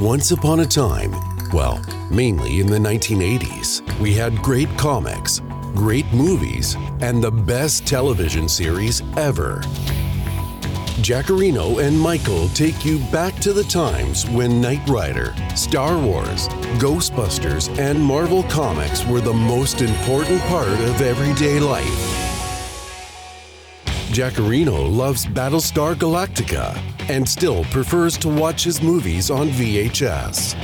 Once upon a time, well, mainly in the 1980s, we had great comics, great movies, and the best television series ever. Jackarino and Michael take you back to the times when Knight Rider, Star Wars, Ghostbusters, and Marvel Comics were the most important part of everyday life. Jackarino loves Battlestar Galactica and still prefers to watch his movies on VHS.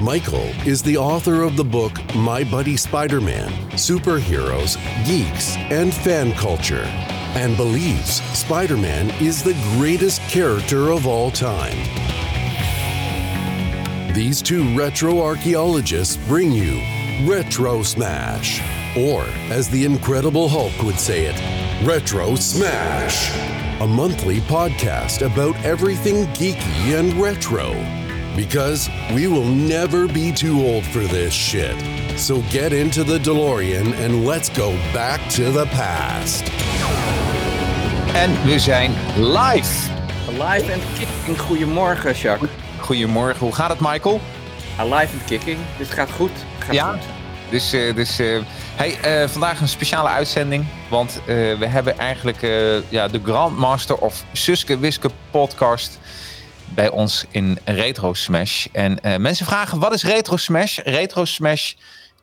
Michael is the author of the book My Buddy Spider Man Superheroes, Geeks, and Fan Culture, and believes Spider Man is the greatest character of all time. These two retro archaeologists bring you Retro Smash, or as the Incredible Hulk would say it, Retro Smash, a monthly podcast about everything geeky and retro. Because we will never be too old for this shit. So get into the DeLorean and let's go back to the past. En we zijn live. Live and kicking. Goedemorgen, Jacques. Goedemorgen, hoe gaat het Michael? Ah, live and kicking. Dit gaat goed. Het gaat Ja? goed. Dus, eh, dus eh, hey, eh, vandaag een speciale uitzending. Want we hebben eigenlijk ja, de Grandmaster of Suske Wiske podcast bij ons in Retro Smash. En mensen vragen, wat is Retro Smash? Retro Smash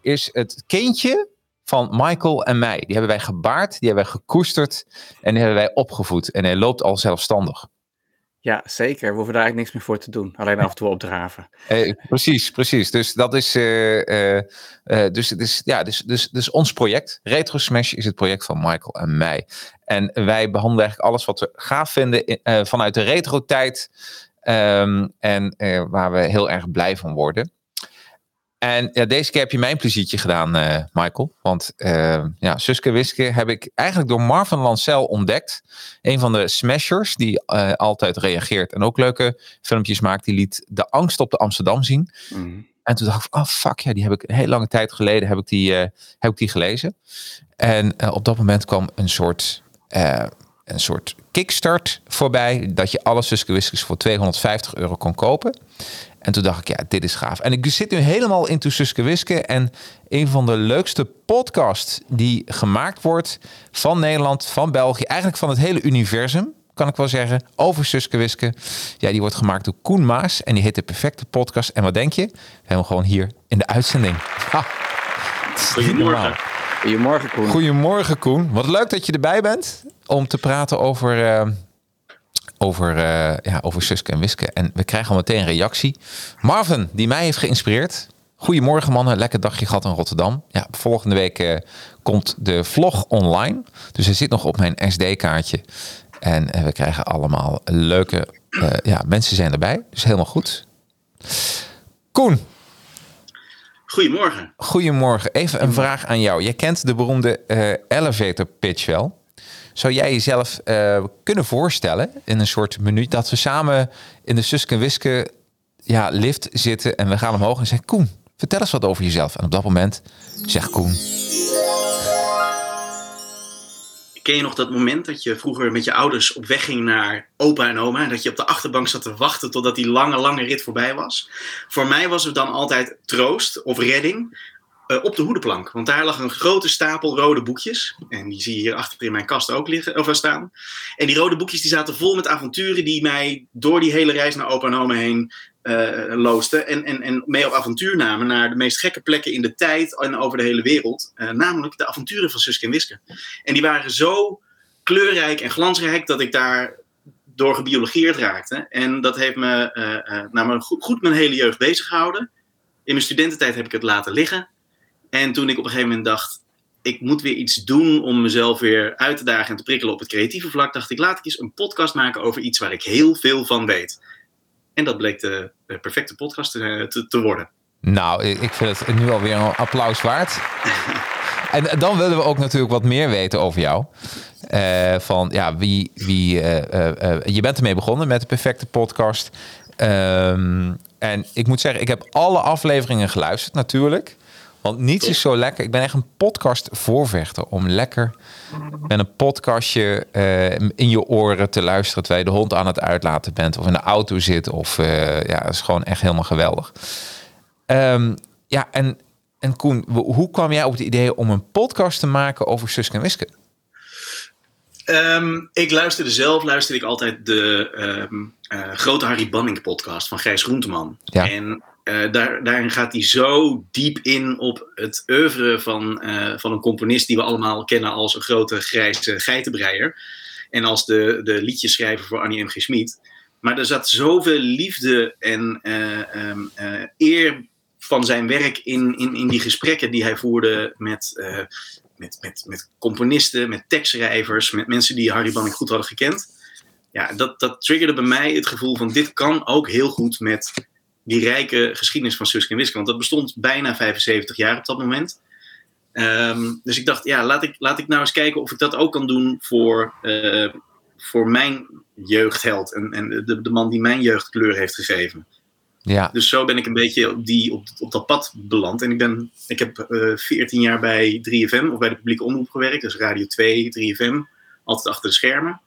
is het kindje van Michael en mij. Die hebben wij gebaard, die hebben wij gekoesterd en die hebben wij opgevoed. En hij loopt al zelfstandig. Ja, zeker. We hoeven daar eigenlijk niks meer voor te doen. Alleen af en toe opdraven. Eh, precies, precies. Dus dat is, eh, eh, dus is, ja, dus, dus, dus ons project. Retro Smash is het project van Michael en mij. En wij behandelen eigenlijk alles wat we gaaf vinden in- vanuit de retro tijd. Ehm, en waar we heel erg blij van worden. En ja, deze keer heb je mijn pleziertje gedaan, eh, Michael. Want eh, ja, Suske Wiske heb ik eigenlijk door Marvin Lancel ontdekt. Een van de smashers die eh, altijd reageert en ook leuke filmpjes maakt. Die liet De Angst op de Amsterdam zien. Mhm. En toen dacht ik, oh fuck ja, die heb ik een hele lange tijd geleden heb ik die, heb ik die gelezen. En op dat moment kwam een soort, een soort kickstart voorbij. Dat je alle Suske Whiskers voor 250 euro kon kopen. En toen dacht ik, ja, dit is gaaf. En ik zit nu helemaal into Suske Wiske. En een van de leukste podcasts die gemaakt wordt van Nederland, van België, eigenlijk van het hele universum, kan ik wel zeggen, over Suske Wiske. Ja, die wordt gemaakt door Koen Maas en die heet de perfecte podcast. En wat denk je? We hebben hem gewoon hier in de uitzending. Ha. Goedemorgen. Goedemorgen, Koen. Goedemorgen Koen. Wat leuk dat je erbij bent om te praten over, eh, over, eh, ja, over Suske en Wiske. En we krijgen al meteen een reactie. Marvin, die mij heeft geïnspireerd. Goedemorgen mannen, lekker dagje gehad in Rotterdam. Ja, volgende week eh, komt de vlog online. Dus hij zit nog op mijn SD-kaartje. En eh, we krijgen allemaal leuke... ja, mensen zijn erbij, dus helemaal goed. Koen, Goedemorgen. Goedemorgen. Even een vraag aan jou. Je kent de beroemde elevator pitch wel. Zou jij jezelf eh, kunnen voorstellen in een soort minuut dat we samen in de Suske en Wiske ja, lift zitten en we gaan omhoog en zeggen Koen, vertel eens wat over jezelf. En op dat moment zegt Koen, Ken je nog dat moment dat je vroeger met je ouders op weg ging naar opa en oma en dat je op de achterbank zat te wachten totdat die lange, lange rit voorbij was? Voor mij was het dan altijd troost of redding eh, op de hoedenplank. Want daar lag een grote stapel rode boekjes. En die zie je hier achter in mijn kast ook liggen, of staan. En die rode boekjes die zaten vol met avonturen die mij door die hele reis naar opa en heen eh loosten. En, en, en mee op avontuur namen naar de meest gekke plekken in de tijd en over de hele wereld. Eh, namelijk de avonturen van Suske en Wiske. En die waren zo kleurrijk en glansrijk dat ik daar door gebiologeerd raakte. En dat heeft me, eh, eh, nou, goed mijn hele jeugd bezig gehouden. In mijn studententijd heb ik het laten liggen. En toen ik op een gegeven moment dacht, ik moet weer iets doen om mezelf weer uit te dagen en te prikkelen op het creatieve vlak, dacht ik, laat ik eens een podcast maken over iets waar ik heel veel van weet. En dat bleek de, perfecte podcast te, te, te worden. nou, ik vind het nu alweer een applaus waard. En dan willen we ook natuurlijk wat meer weten over jou. Eh, van ja, wie, wie eh, eh, eh, je bent ermee begonnen met de perfecte podcast. Ehm, en ik moet zeggen, ik heb alle afleveringen geluisterd natuurlijk. Want niets is zo lekker. Ik ben echt een podcast voorvechter om lekker met een podcastje eh, in je oren te luisteren terwijl je de hond aan het uitlaten bent of in de auto zit. Of uh, ja, dat is gewoon echt helemaal geweldig. Um, ja, en, en Koen, hoe kwam jij op het idee om een podcast te maken over Suske en Wiske? Um, ik luisterde zelf, luisterde ik altijd de um, uh, grote Harry Banning podcast van Gijs Groenteman. Ja. En uh, daar, daarin gaat hij zo diep in op het oeuvre van, uh, van een componist die we allemaal kennen als een grote grijze geitenbreier. En als de, de liedjeschrijver voor Annie M. G. Schmid. Maar er zat zoveel liefde en um, eer van zijn werk in, in, in die gesprekken die hij voerde met, met, met, met componisten, met tekstschrijvers, met mensen die Harry Banning goed hadden gekend. Ja, dat, dat triggerde bij mij het gevoel van dit kan ook heel goed met die rijke geschiedenis van Suske en Wiske. Want dat bestond bijna 75 jaar op dat moment. Um, dus ik dacht, ja, laat ik, laat ik nou eens kijken of ik dat ook kan doen voor, uh, voor mijn jeugdheld. En, en de, de man die mijn jeugd kleur heeft gegeven. Ja. Dus zo ben ik een beetje op, die, op, op dat pad beland. En ik, ben, ik heb uh, 14 jaar bij 3FM of bij de publieke omroep gewerkt. Dus Radio 2, 3FM. Altijd achter de schermen.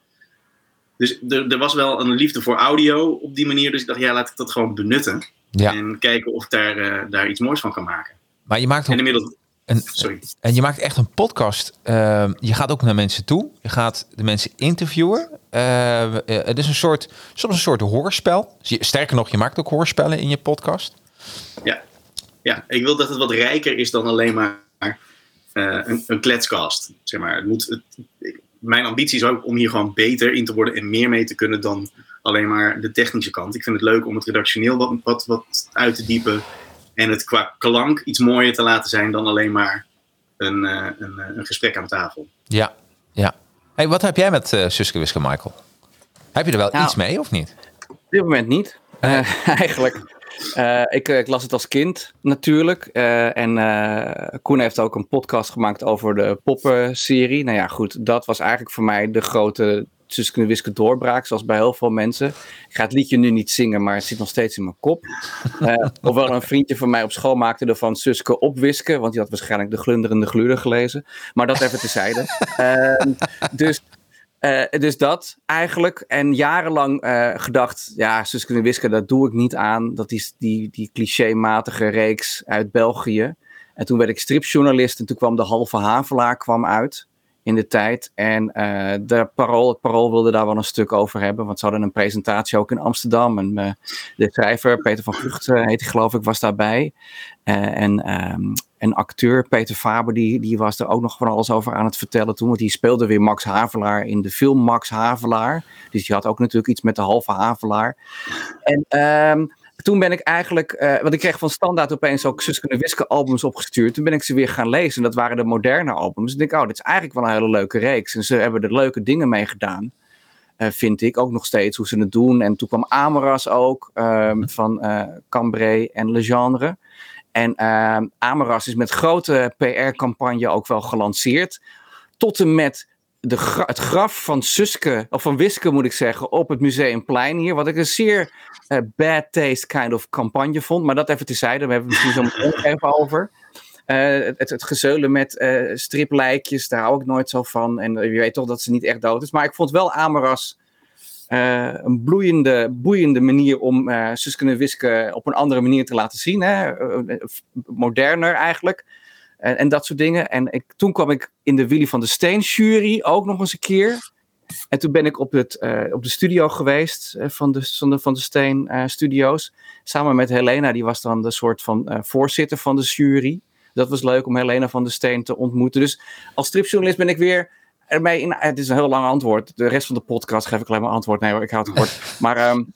Dus er, er was wel een liefde voor audio op die manier. Dus ik dacht, ja, laat ik dat gewoon benutten. Ja. En kijken of ik daar, uh, daar iets moois van kan maken. Maar je maakt ook... En inmiddels... Sorry. en je maakt echt een podcast. Uh, je gaat ook naar mensen toe. Je gaat de mensen interviewen. Uh, het is een soort, soms een soort hoorspel. Sterker nog, je maakt ook hoorspellen in je podcast. Ja, ja ik wil dat het wat rijker is dan alleen maar een, een kletscast. Zeg maar. het moet, het, mijn ambitie is ook om hier gewoon beter in te worden en meer mee te kunnen dan alleen maar de technische kant. Ik vind het leuk om het redactioneel wat, wat, wat uit te diepen en het qua klank iets mooier te laten zijn dan alleen maar een, uh, een, een, gesprek aan tafel. Ja, ja. Hey, wat heb jij met uh, Suske Wiske Michael? Heb je er wel nou, iets mee of niet? Op dit moment niet. Uh, eigenlijk. Uh, ik, ik, las het als kind natuurlijk. Uh, en Koen heeft ook een podcast gemaakt over de poppenserie. Nou ja, goed, dat was eigenlijk voor mij de grote Suske Wiske doorbraak, zoals bij heel veel mensen. Ik ga het liedje nu niet zingen, maar het zit nog steeds in mijn kop. ofwel een vriendje van mij op school maakte ervan Suske opwisken, want die had waarschijnlijk de glunderende gluren gelezen. Maar dat even tezijde. dus uh, dus dat eigenlijk. En jarenlang uh, gedacht, ja, Suske en Wiske, dat doe ik niet aan. Dat is die, die clichématige reeks uit België. En toen werd ik stripjournalist en toen kwam de Halve Havelaar kwam uit in de tijd. En uh, de parool, het Parool wilde daar wel een stuk over hebben, want ze hadden een presentatie ook in Amsterdam. En uh, de schrijver, Peter van Vught uh, heet hij geloof ik, was daarbij. en um, een acteur, Peter Faber, die, die was er ook nog van alles over aan het vertellen toen. Want die speelde weer Max Havelaar in de film Max Havelaar. Dus die had ook natuurlijk iets met de halve Havelaar. En... Um, toen ben ik eigenlijk, uh, want ik kreeg van standaard opeens ook Suske en Wiske albums opgestuurd. Toen ben ik ze weer gaan lezen en dat waren de moderne albums. En ik denk, oh, dit is eigenlijk wel een hele leuke reeks. En ze hebben er leuke dingen mee gedaan, uh, vind ik. Ook nog steeds hoe ze het doen. En toen kwam Amoras ook, um, van uh, Cambrai en Legendre. En ehm, Amoras is met grote PR-campagne ook wel gelanceerd. Tot en met de het graf van Suske, of van Wiske moet ik zeggen, op het Museumplein hier. Wat ik een zeer uh, bad taste kind of campagne vond. Maar dat even tezijde, we hebben misschien zo meteen over. Uh, het, het gezeulen met uh, striplijkjes, daar hou ik nooit zo van. En je weet toch dat ze niet echt dood is. Maar ik vond wel Amoras een bloeiende, boeiende manier om uh, Suske en Wiske op een andere manier te laten zien. Hè? moderner eigenlijk. En, en dat soort dingen. En toen kwam ik in de Willy van de Steen jury ook nog eens een keer. En toen ben ik op, het, uh, op de studio geweest uh, van, de, van, de, van de Steen uh, Studios. Samen met Helena, die was dan de soort van voorzitter van de jury. Dat was leuk om Helena van de Steen te ontmoeten. Dus als stripjournalist ben ik weer ermee in. Het is een heel lang antwoord. De rest van de podcast geef ik alleen maar antwoord. Nee hoor, ik houd het kort. maar um,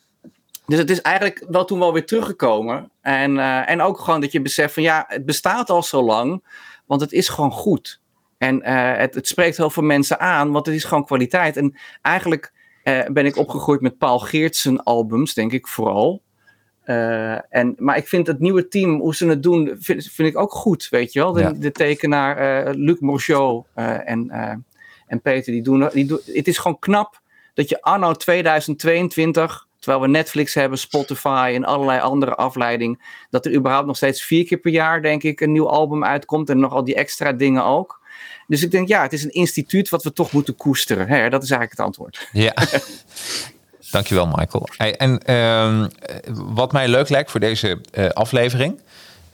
dus het is eigenlijk wel toen wel weer teruggekomen. En, uh, en ook gewoon dat je beseft van ja, het bestaat al zo lang, want het is gewoon goed. En uh, het, het, spreekt heel veel mensen aan, want het is gewoon kwaliteit. En eigenlijk uh, ben ik opgegroeid met Paul Geertsen albums, denk ik vooral. en, maar ik vind het nieuwe team, hoe ze het doen, vind, vind ik ook goed, weet je wel. De, ja. de tekenaar Luc Morgeau en, en Peter, die doen, die doen... Het is gewoon knap dat je anno 2022 Terwijl we Netflix hebben, Spotify en allerlei andere afleiding. Dat er überhaupt nog steeds vier keer per jaar, denk ik, een nieuw album uitkomt. En nog al die extra dingen ook. Dus ik denk, ja, het is een instituut wat we toch moeten koesteren. Hè? Dat is eigenlijk het antwoord. Ja. Dankjewel, Michael. En ehm, wat mij leuk lijkt voor deze uh, aflevering,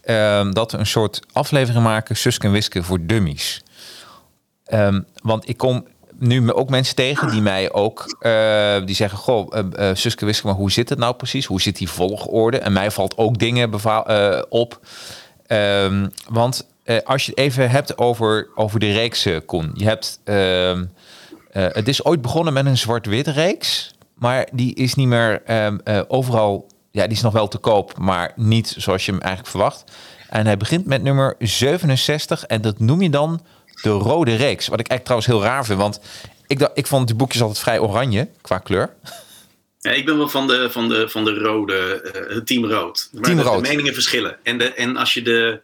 ehm, dat we een soort aflevering maken, Suske en Wiske voor dummies. Ehm, want ik kom nu ook mensen tegen die mij ook uh, die zeggen: Goh, uh, Suske Wiske, maar hoe zit het nou precies? Hoe zit die volgorde? En mij valt ook dingen op. want als je het even hebt over, over de reeksen, Koen. Je hebt. het is ooit begonnen met een zwart-wit reeks. Maar die is niet meer uh, overal. Ja, die is nog wel te koop, maar niet zoals je hem eigenlijk verwacht. En hij begint met nummer 67 en dat noem je dan de rode reeks. Wat ik eigenlijk trouwens heel raar vind, want ik, dacht, ik vond die boekjes altijd vrij oranje qua kleur. Ja, ik ben wel van de, van de, van de rode, uh, het team rood. Maar team de, rood. de meningen verschillen. En, de, en als je de...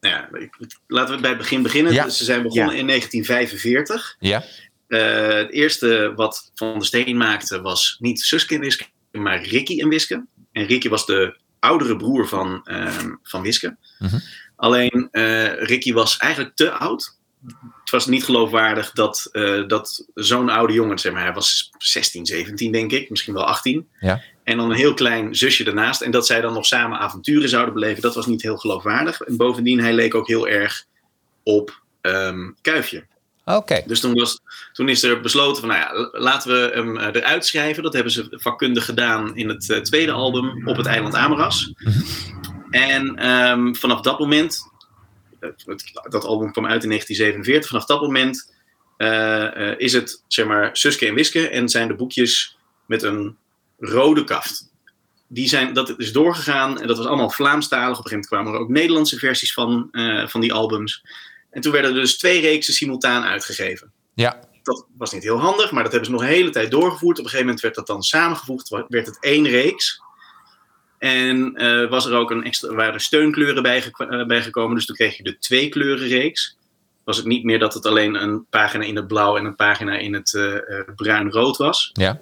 Nou ja, laten we bij het begin beginnen. Ja. Dus ze zijn begonnen Ja. in 1945. Ja, Uh, het eerste wat Van der Steen maakte was niet Suske en Wiske, maar Ricky en Wiske. En Ricky was de oudere broer van, ehm, van Wiske. Mhm. Alleen uh, Ricky was eigenlijk te oud. Het was niet geloofwaardig dat, uh, dat zo'n oude jongen, zeg maar, hij was 16, 17 denk ik, misschien wel 18. Ja. En dan een heel klein zusje daarnaast. En dat zij dan nog samen avonturen zouden beleven, dat was niet heel geloofwaardig. En bovendien, hij leek ook heel erg op um, Kuifje. oké. Dus toen, was, toen is er besloten van, nou ja, laten we hem uh, eruit schrijven. Dat hebben ze vakkundig gedaan in het tweede album op het eiland Ameras. En um, vanaf dat moment, het, het, dat album kwam uit in 1947, vanaf dat moment uh, is het, zeg maar, Suske en Wiske en zijn de boekjes met een rode kaft. Die zijn, dat is doorgegaan en dat was allemaal Vlaamstalig. Op een gegeven moment kwamen er ook Nederlandse versies van, van die albums. En toen werden er dus twee reeksen simultaan uitgegeven. Ja. Dat was niet heel handig, maar dat hebben ze nog een hele tijd doorgevoerd. Op een gegeven moment werd dat dan samengevoegd, werd het één reeks. En uh, was er ook een extra, waren er steunkleuren uh, bijgekomen, dus toen kreeg je de twee kleuren reeks. Was het niet meer dat het alleen een pagina in het blauw en een pagina in het uh, bruin-rood was. Ja.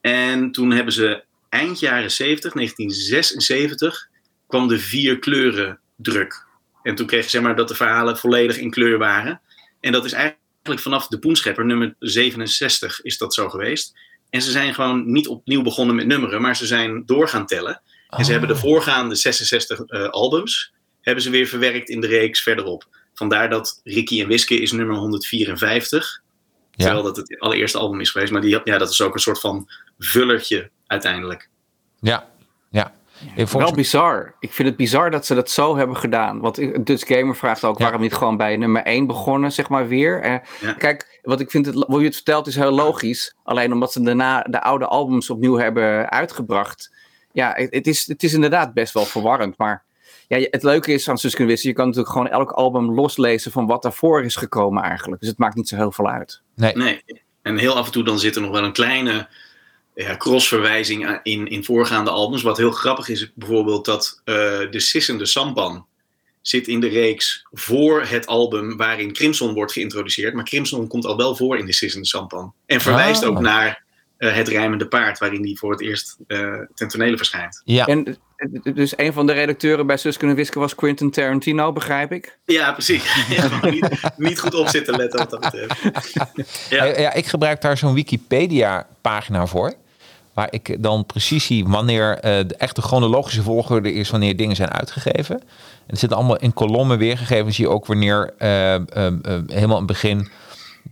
En toen hebben ze eind jaren 70, 1976, kwam de vier kleuren druk. En toen kreeg je zeg maar dat de verhalen volledig in kleur waren. En dat is eigenlijk vanaf de Poenschepper, nummer 67, is dat zo geweest. En ze zijn gewoon niet opnieuw begonnen met nummeren, maar ze zijn door gaan tellen. Oh. En ze hebben de voorgaande 66 uh, albums, hebben ze weer verwerkt in de reeks verderop. Vandaar dat Ricky en Wiske is nummer 154. Ja. Terwijl dat het allereerste album is geweest. Maar die, ja, dat is ook een soort van vullertje uiteindelijk. Ja, ja. Ja, wel bizar. Ik vind het bizar dat ze dat zo hebben gedaan. Want Dutch Gamer vraagt ook ja. waarom niet gewoon bij nummer 1 begonnen, zeg maar weer. Ja. Kijk, wat ik vind, het, hoe je het vertelt is heel logisch. Alleen omdat ze daarna de oude albums opnieuw hebben uitgebracht. Ja, het, is, het is inderdaad best wel verwarrend. Maar ja, het leuke is aan Suske Wissen, je kan natuurlijk gewoon elk album loslezen van wat daarvoor is gekomen eigenlijk. Dus het maakt niet zo heel veel uit. Nee. nee. En heel af en toe dan zit er nog wel een kleine ja, crossverwijzing in, in voorgaande albums. Wat heel grappig is bijvoorbeeld dat uh, de Sissende Sampan zit in de reeks voor het album waarin Crimson wordt geïntroduceerd. Maar Crimson komt al wel voor in de Sissende Sampan. En verwijst ah. ook naar het rijmende paard waarin die voor het eerst uh, ten tonele verschijnt. Ja. En dus een van de redacteuren bij Suske en Wiske was Quentin Tarantino, begrijp ik? Ja, precies. Ja, niet, niet, goed op zitten letten wat dat betreft. Ja, ja ik gebruik daar zo'n Wikipedia-pagina voor. Waar ik dan precies zie wanneer uh, de echte chronologische volgorde is wanneer dingen zijn uitgegeven. En het zit allemaal in kolommen weergegeven. Zie je ook wanneer uh, uh, helemaal in het begin.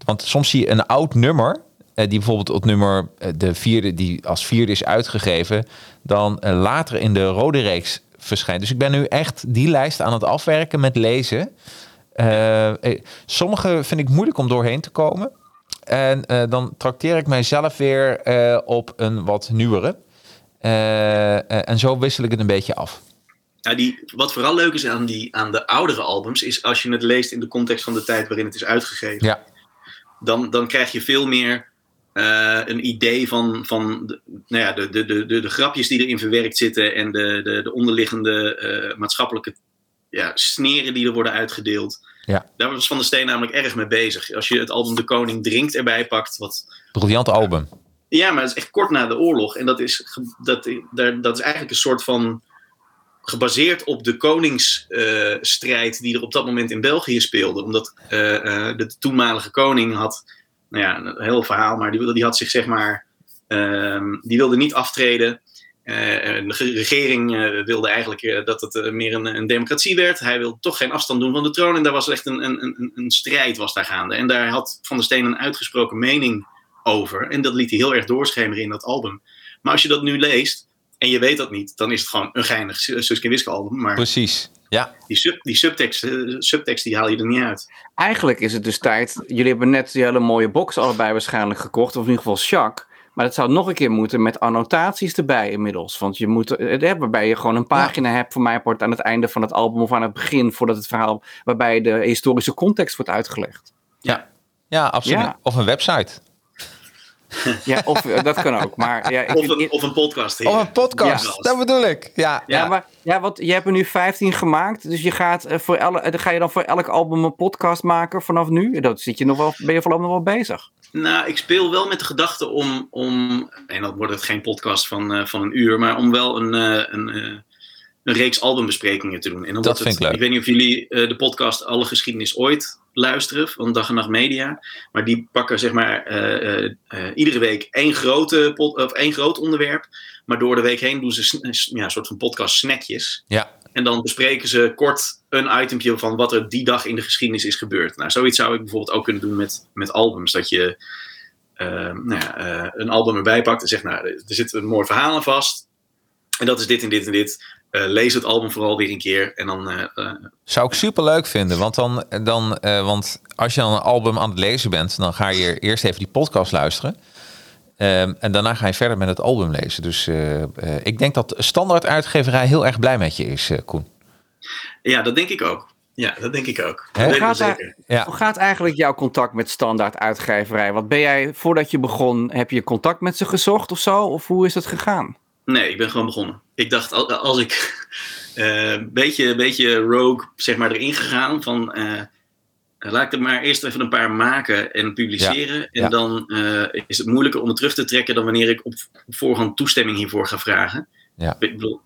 Want soms zie je een oud nummer. Die bijvoorbeeld op nummer de vierde, die als vierde is uitgegeven. Dan later in de rode reeks verschijnt. Dus ik ben nu echt die lijst aan het afwerken met lezen. sommige vind ik moeilijk om doorheen te komen. En uh, dan trakteer ik mijzelf weer uh, op een wat nieuwere. En zo wissel ik het een beetje af. Ja, die, wat vooral leuk is aan, die, aan de oudere albums, is als je het leest in de context van de tijd waarin het is uitgegeven. Ja. Dan, dan krijg je veel meer een idee van, van de, nou ja, de, de, de, de, de grapjes die erin verwerkt zitten en de, de, de onderliggende maatschappelijke ja, sneren die er worden uitgedeeld. Ja. Daar was Van der Steen namelijk erg mee bezig. Als je het album De Koning Drinkt erbij pakt. Wat, Briljant album. Ja, maar het is echt kort na de oorlog. En dat is, dat, dat is eigenlijk een soort van gebaseerd op de koningsstrijd die er op dat moment in België speelde. Omdat eh, eh, de toenmalige koning had, nou ja, een heel verhaal, maar die, die had zich zeg maar, ehm, die wilde niet aftreden. En de ge- regering eh, wilde eigenlijk eh, dat het meer een, een democratie werd. Hij wilde toch geen afstand doen van de troon. En daar was echt een, een, een, strijd was daar gaande. En daar had Van der Steen een uitgesproken mening over. En dat liet hij heel erg doorschemeren in dat album. Maar als je dat nu leest en je weet dat niet, dan is het gewoon een geinig Suske Wiske album. Maar Precies. Ja, die, sub, die subtekst, eh, subtekst die haal je er niet uit. Eigenlijk is het dus tijd. Jullie hebben net die hele mooie box allebei waarschijnlijk gekocht. Of in ieder geval Jacques. Maar dat zou nog een keer moeten met annotaties erbij inmiddels. Want je moet, eh, waarbij je gewoon een pagina hebt voor mij wordt aan het einde van het album of aan het begin voordat het verhaal, waarbij de historische context wordt uitgelegd. ja absoluut. Ja. Of een website. Ja, of eh, dat kan ook. Maar ja, ik, Of een, of een podcast. Of een podcast. Ja. Dat bedoel ik. Ja, ja, ja. maar ja, want je hebt er nu 15 gemaakt. Dus je gaat eh, voor elle, eh, ga je dan voor elk album een podcast maken vanaf nu? Dat zit je nog wel, ben je voorlopig nog wel bezig. Nou, ik speel wel met de gedachte om, om en dan wordt het geen podcast van, eh, van een uur, maar om wel een, eh, een, eh, een reeks albumbesprekingen te doen. En dan Dat wordt vind het, ik leuk. Ik weet niet of jullie eh, de podcast Alle Geschiedenis Ooit luisteren, van Dag en Nacht Media. Maar die pakken zeg maar eh, eh, iedere week één, grote pod, of één groot onderwerp. Maar door de week heen doen ze ja, een soort van podcast snackjes. Ja. En dan bespreken ze kort een itempje van wat er die dag in de geschiedenis is gebeurd. Nou, zoiets zou ik bijvoorbeeld ook kunnen doen met, met albums. Dat je nou ja, een album erbij pakt en zegt, nou, er zit een mooi verhaal aan vast. En dat is dit en dit en dit. Eh, lees het album vooral weer een keer. En dan, eh, eh, Zou ik super leuk vinden. Want, dan, dan, eh, want als je dan een album aan het lezen bent, dan ga je eerst even die podcast luisteren. Ehm, en daarna ga je verder met het album lezen. Dus eh, eh, ik denk dat standaard uitgeverij heel erg blij met je is, eh, Koen. ja, dat denk ik ook. Ja, dat denk ik ook. Dat wel Gaat daar- zeker. Ja. Hoe gaat eigenlijk jouw contact met standaard uitgeverij? Want ben jij, voordat je begon, heb je contact met ze gezocht of zo? Of hoe is het gegaan? Nee, ik ben gewoon begonnen. Ik dacht, al- als ik eh, een beetje, beetje rogue zeg maar, erin gegaan van... eh, laat ik er maar eerst even een paar maken en publiceren. en ja. dan eh, is het moeilijker om het terug te trekken dan wanneer ik op, voorhand toestemming hiervoor ga vragen. Ja. Ik bedoel,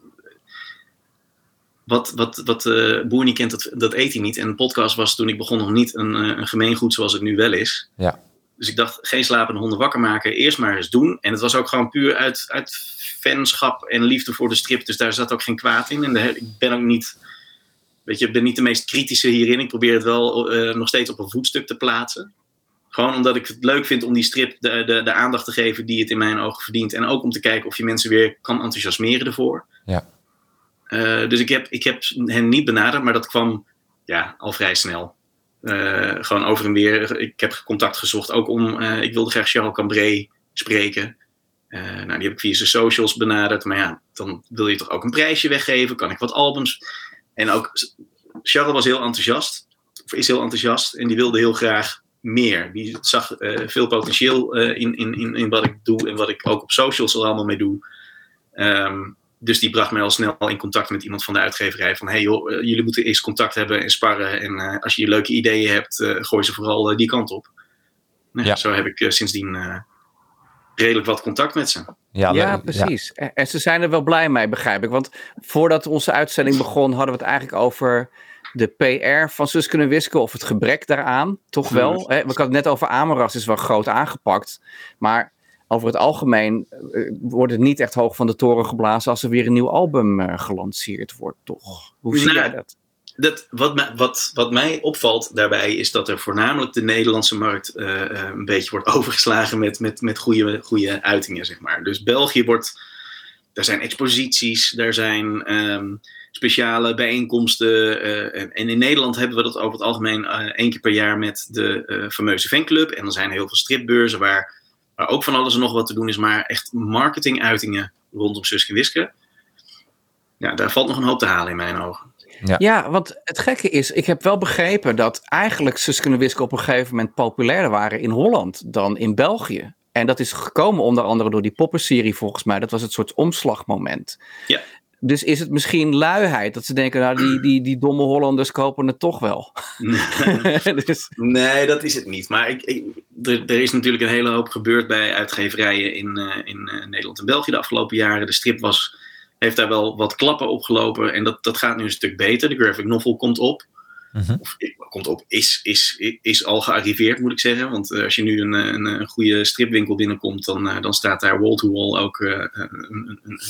wat, wat, wat eh boer niet kent, dat, dat eet hij niet. En een podcast was toen ik begon nog niet een, eh, een gemeengoed zoals het nu wel is. Ja. Dus ik dacht, geen slapende honden wakker maken. Eerst maar eens doen. En het was ook gewoon puur uit, uit fanschap en liefde voor de strip. Dus daar zat ook geen kwaad in. En de, ik ben ook niet, weet je, ik ben niet de meest kritische hierin. Ik probeer het wel eh, nog steeds op een voetstuk te plaatsen. Gewoon omdat ik het leuk vind om die strip de, de, de aandacht te geven die het in mijn ogen verdient. En ook om te kijken of je mensen weer kan enthousiasmeren ervoor. Ja. Eh, dus ik heb, ik heb hen niet benaderd, maar dat kwam ja, al vrij snel. Eh, gewoon over en weer. Ik heb contact gezocht, ook om. ik wilde graag Charles Cambrai spreken. Eh, nou, die heb ik via zijn socials benaderd. Maar ja, dan wil je toch ook een prijsje weggeven? Kan ik wat albums? En ook Charles was heel enthousiast. Of is heel enthousiast. En die wilde heel graag meer. Die zag eh, veel potentieel eh, in, in, in, in wat ik doe. En wat ik ook op socials er allemaal mee doe. Ehm, dus die bracht mij al snel in contact met iemand van de uitgeverij. Van hey joh, jullie moeten eerst contact hebben en sparren. En als je leuke ideeën hebt, gooi ze vooral die kant op. Nou, Ja. Zo heb ik sindsdien redelijk wat contact met ze. Ja, precies. En- En ze zijn er wel blij mee, begrijp ik. Want voordat onze uitzending begon, hadden we het eigenlijk over de PR van Suske en Wiske of het gebrek daaraan. Toch wel. Hmm. Hè? We hadden het net over Amoras, is wel groot aangepakt. Maar over het algemeen eh, wordt het niet echt hoog van de toren geblazen als er weer een nieuw album eh, gelanceerd wordt, toch? Hoe zie Nou, jij dat? Dat, wat, mij, wat, wat mij opvalt daarbij is dat er voornamelijk de Nederlandse markt eh, eh, een beetje wordt overgeslagen met, met, met goede, goede uitingen, zeg maar. Dus België wordt, er zijn exposities, er zijn ehm, speciale bijeenkomsten. eh, en, in Nederland hebben we dat over het algemeen eh, één keer per jaar met de fameuze fanclub. En er zijn heel veel stripbeurzen waar, ook van alles en nog wat te doen is, maar echt marketinguitingen rondom Suske Wiske. Ja, daar valt nog een hoop te halen in mijn ogen. Ja, want het gekke is, ik heb wel begrepen dat eigenlijk Suske en Wiske op een gegeven moment populairder waren in Holland dan in België. En dat is gekomen onder andere door die poppenserie volgens mij. Dat was het soort omslagmoment. Ja. Dus is het misschien luiheid? Dat ze denken, nou, die, die, die domme Hollanders kopen het toch wel. dus, Nee, dat is het niet. Maar ik, ik- er, er is natuurlijk een hele hoop gebeurd bij uitgeverijen in, eh, in eh, Nederland en België de afgelopen jaren. De strip was, heeft daar wel wat klappen opgelopen en dat, dat gaat nu een stuk beter. De graphic novel komt op. Mhm. Of komt op, is, is, is al gearriveerd moet ik zeggen. Want eh, als je nu een, eh, een, een goede stripwinkel binnenkomt, dan, eh, dan staat daar wall-to-wall ook een, een, een,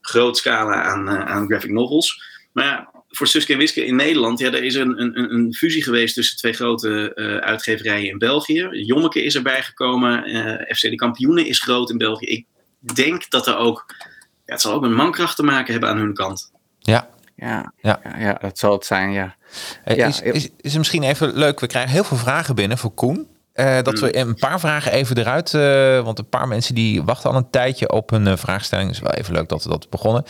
groot scala aan, aan graphic novels. Maar ja, voor Suske en Wiske in Nederland, ja, er is een, een, een fusie geweest tussen twee grote uitgeverijen in België. Jommeke is erbij gekomen, FC de Kampioenen is groot in België. Ik denk dat er ook, ja, het zal ook met mankracht te maken hebben aan hun kant. Ja. ja, Ja. ja. Ja, dat zal het zijn, ja. Eh, Ja, is, is, is het misschien even leuk? We krijgen heel veel vragen binnen voor Koen. Eh, dat we een paar vragen even eruit, eh, want een paar mensen die wachten al een tijdje op een eh, vraagstelling. Dus wel even leuk dat we dat begonnen.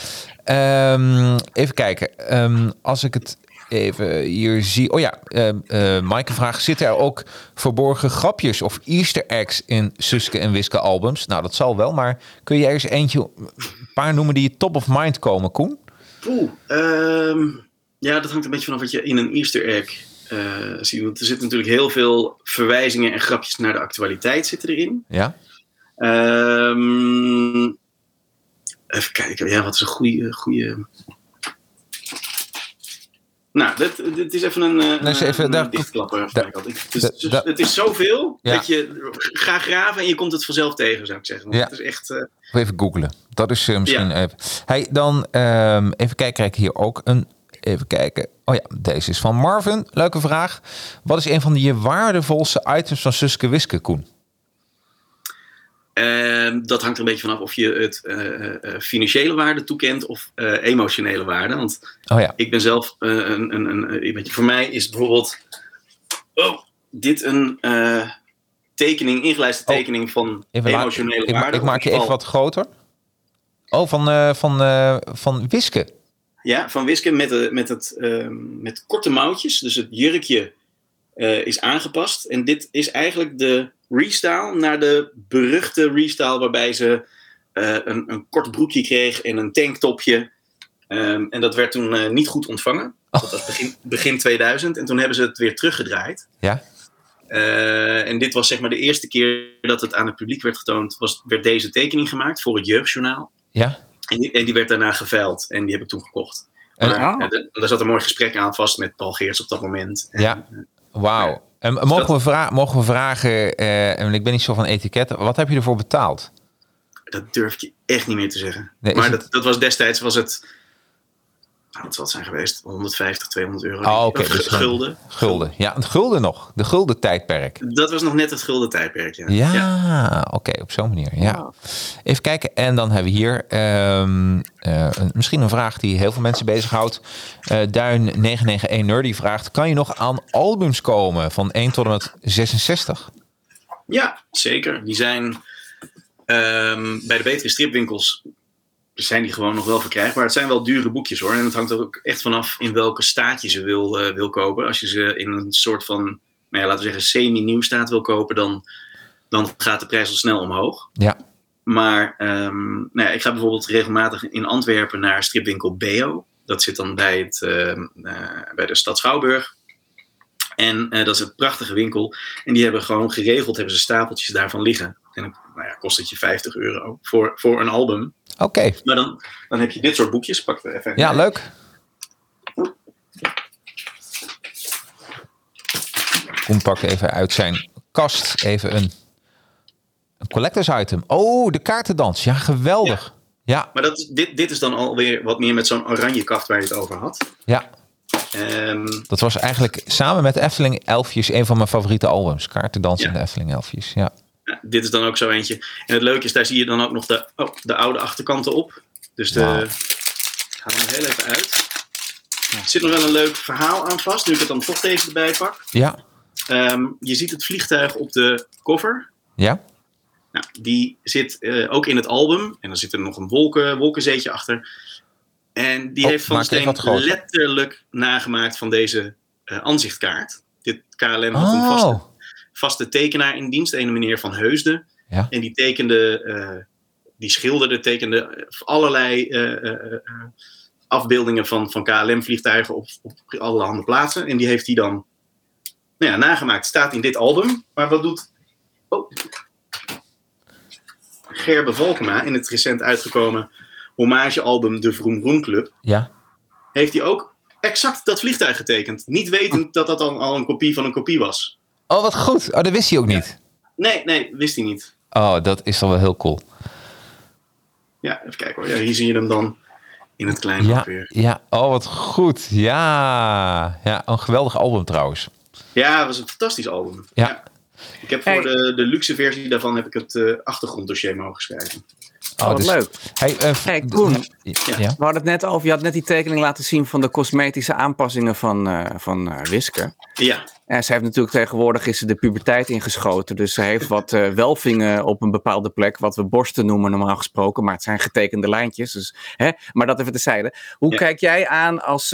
Ehm, even kijken. Ehm, als ik het even hier zie. Oh ja, eh Maaike vraagt: zitten er ook verborgen grapjes of Easter eggs in Suske en Wiske albums? Nou, dat zal wel, maar kun je ergens eentje, een paar noemen die je top of mind komen, Koen? Poeh, ehm, ja, dat hangt een beetje vanaf wat je in een Easter egg eh, ziet. Want er zitten natuurlijk heel veel verwijzingen en grapjes naar de actualiteit zitten erin. Ja. Ehm, even kijken, ja, wat is een goede. goede... Nou, dit, dit is even een, eh, Nee, even- een daar- dichtklapper. dus- het is zoveel Ja. dat je ga graven en je komt het vanzelf tegen, zou ik zeggen. Ja. Het is echt. eh, Even googlen. Dat is eh, misschien Ja. even. Hey, dan ehm, even kijken. Krijg ik hier ook een. Even kijken. Oh ja, deze is van Marvin. Leuke vraag. Wat is een van je waardevolste items van Suske Wiske, Koen? Ehm, dat hangt er een beetje vanaf of je het eh, eh, financiële waarde toekent of eh, emotionele waarde. Want Oh ja. ik ben zelf eh, een, een, een, een beetje, voor mij is bijvoorbeeld oh, dit een eh, tekening, ingelijste Oh, tekening van laat- emotionele ik, waarde. ik maak je even wat groter. Oh, van, eh, van, eh, van Wiske. Ja, van Wiske met, de, met, het, ehm, met korte mouwtjes. Dus het jurkje eh, is aangepast. En dit is eigenlijk de restyle naar de beruchte restyle waarbij ze eh, een, een kort broekje kreeg en een tanktopje. Ehm, en dat werd toen eh, niet goed ontvangen. Oh. Dat was begin, begin 2000. En toen hebben ze het weer teruggedraaid. Ja. Eh, en dit was zeg maar de eerste keer dat het aan het publiek werd getoond. Was, werd deze tekening gemaakt voor het Jeugdjournaal. Ja. En die, en die werd daarna geveild. En die heb ik toen gekocht. En- Maar, Oh. daar zat een mooi gesprek aan vast met Paul Geerts op dat moment. En, Ja. Wauw. En mogen, we vra- mogen we vragen, eh, en ik ben niet zo van etiketten, wat heb je ervoor betaald? Dat durf ik je echt niet meer te zeggen. Nee, maar het- dat, dat was destijds was het. Nou, wat zal het zijn geweest? 150, 200 euro. Oh, oké, dus gulden. Gulden. Ja, het gulden nog. De gulden tijdperk. Dat was nog net het gulden tijdperk. Ja. Ja, oké, op zo'n manier. Ja. Even kijken. En dan hebben we hier ehm, eh, een- misschien een vraag die heel veel mensen bezighoudt. Eh Duin 991 Nerdy vraagt: kan je nog aan albums komen van 1 tot en met 66? Ja, zeker. Die zijn ehm, bij de betere stripwinkels zijn die gewoon nog wel verkrijgbaar. Het zijn wel dure boekjes hoor. En het hangt er ook echt vanaf in welke staat je ze wil, eh, wil kopen. Als je ze in een soort van, nou ja, laten we zeggen, semi-nieuw staat wil kopen, dan, dan gaat de prijs al snel omhoog. Ja. Maar ehm, nou ja, ik ga bijvoorbeeld regelmatig in Antwerpen naar stripwinkel Beo. Dat zit dan bij, het, ehm, eh, bij de stad Schouwburg. En eh, dat is een prachtige winkel. En die hebben gewoon geregeld, hebben ze stapeltjes daarvan liggen. En dan nou ja, kost het je 50 euro voor, voor een album. Oké, Maar dan, dan heb je dit soort boekjes. Pak er even. ja, leuk. Koen pakt even uit zijn kast even een, een collectors item. Oh, de kaartendans. Ja, geweldig. Ja, Maar dat, dit, dit is dan alweer wat meer met zo'n oranje kaft waar je het over had. ja. Ehm, Dat was eigenlijk samen met Efteling Elfjes een van mijn favoriete albums. Kaartendans Ja. en de Efteling Elfjes. Ja. Ja, dit is dan ook zo eentje. En het leuke is, daar zie je dan ook nog de, oh, de oude achterkanten op. Dus de. Wauw. Ik haal hem heel even uit. Er zit nog wel een leuk verhaal aan vast, nu ik het dan toch deze erbij pak. Ja. Ehm, je ziet het vliegtuig op de cover. Ja. Nou, die zit eh, ook in het album. En dan zit er nog een wolken, wolkenzeetje achter. En die Oh, heeft Van even Steen letterlijk nagemaakt van deze eh aanzichtkaart. Dit KLM had een vaste, Oh. Vaste tekenaar in dienst, een meneer Van Heusden. Ja. En die tekende eh, die schilderde, tekende allerlei eh, eh, afbeeldingen van, van KLM-vliegtuigen op, op allerhande plaatsen. En die heeft hij dan nou ja, nagemaakt. Staat in dit album. Maar wat doet oh, Gerbe Valkema in het recent uitgekomen hommagealbum De Vroom Vroom Club? Ja. Heeft hij ook exact dat vliegtuig getekend. Niet wetend dat dat dan al een kopie van een kopie was. Oh, wat goed. Oh, dat wist hij ook niet. Nee, nee, wist hij niet. Oh, dat is dan wel heel cool. Ja, even kijken hoor. Ja, hier zie je hem dan in het klein Ja, weer. ja. Oh, wat goed. Ja. Ja, een geweldig album trouwens. Ja, het was een fantastisch album. Ja. Ik heb voor Hey. de, de luxe versie daarvan heb ik het eh, achtergronddossier mogen schrijven. Oh, wat dus- leuk. Hey, Hey, Koen. Ja. Ja. We hadden het net over, je had net die tekening laten zien van de cosmetische aanpassingen van, eh, van Wiske. Ja, En ze heeft natuurlijk tegenwoordig is ze de puberteit ingeschoten. Dus ze heeft wat eh, welvingen op een bepaalde plek. Wat we borsten noemen normaal gesproken. Maar het zijn getekende lijntjes. Dus, hè? Maar dat even tezijde. Hoe Ja. kijk jij aan als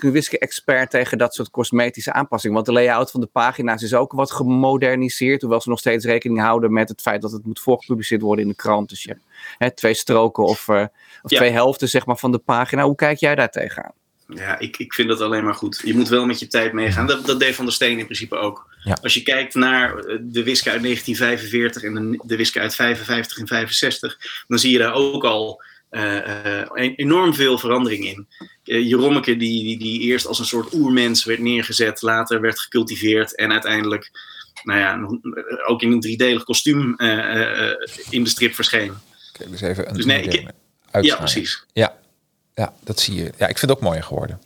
Wiske expert tegen dat soort cosmetische aanpassingen? Want de layout van de pagina's is ook wat gemoderniseerd. Hoewel ze nog steeds rekening houden met het feit dat het moet voorgepubliceerd worden in de krant. Dus je hebt hè, twee stroken of, eh, of Ja. twee helften zeg maar, van de pagina. Hoe kijk jij daar tegenaan? Ja ik, ik vind dat alleen maar goed. Je moet wel met je tijd meegaan. Dat, dat deed Van der Steen in principe ook. Ja. Als je kijkt naar eh, de Wiske uit 1945 en de, de Wiske uit 55 en 65, dan zie je daar ook al eh, eh, enorm veel verandering in. Uh, Jerommeke, die, die, die eerst als een soort oermens werd neergezet, later werd gecultiveerd en uiteindelijk nou ja, ook in een driedelig kostuum in de strip verscheen. Kijk, dus even een Dus nee, ik- moderne Ja, precies. Ja. Ja, dat zie je. Ja, ik vind het ook mooier geworden.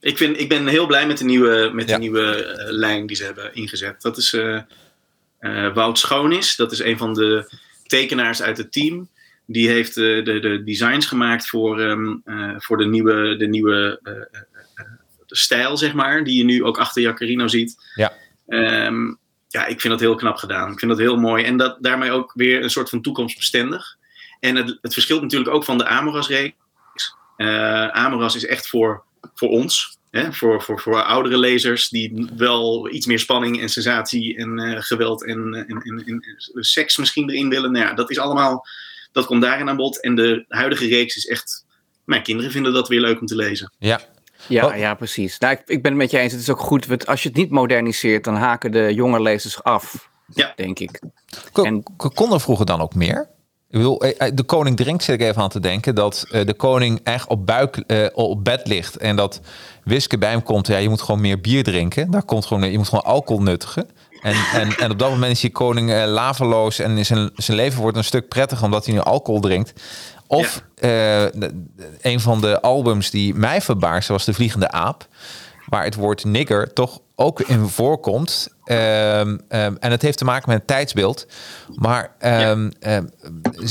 Ik, vind, ik ben heel blij met de nieuwe, met Ja. de nieuwe eh, lijn die ze hebben ingezet. Dat is eh, Wout Schoonis. Dat is een van de tekenaars uit het team. Die heeft de, de designs gemaakt voor, ehm, eh, voor de nieuwe, de nieuwe de stijl, zeg maar. Die je nu ook achter Jacarino ziet. Ja. Ehm, ja, ik vind dat heel knap gedaan. Ik vind dat heel mooi. En dat, daarmee ook weer een soort van toekomstbestendig. En het, het verschilt natuurlijk ook van de Amoras-reeks. Eh, Amoras is echt voor, voor ons. Hè? Voor, voor, voor oudere lezers die wel iets meer spanning en sensatie en eh, geweld en, en, en, en seks misschien erin willen. Nou ja, dat is allemaal, dat komt daarin aan bod. En de huidige reeks is echt, mijn kinderen vinden dat weer leuk om te lezen. Ja, Ja, Oh. ja precies. Nou, ik, ik ben het met je eens. Het is ook goed. want Als je het niet moderniseert, dan haken de jonge lezers af. Ja. Denk ik. En- ko- kon er vroeger dan ook meer? Ik bedoel, eh, eh, de koning drinkt, zit ik even aan te denken, dat eh, de koning echt op buik, op bed ligt en dat Wiske bij hem komt. Ja, je moet gewoon meer bier drinken. Daar komt gewoon, je moet gewoon alcohol nuttigen. En, en, en op dat moment is die koning eh, laveloos en is zijn, zijn leven wordt een stuk prettiger omdat hij nu alcohol drinkt. Of een van de albums die mij verbaasde was De Vliegende Aap. Waar het woord nigger toch ook in voorkomt. Ehm, ehm, en het heeft te maken met het tijdsbeeld. Maar ehm,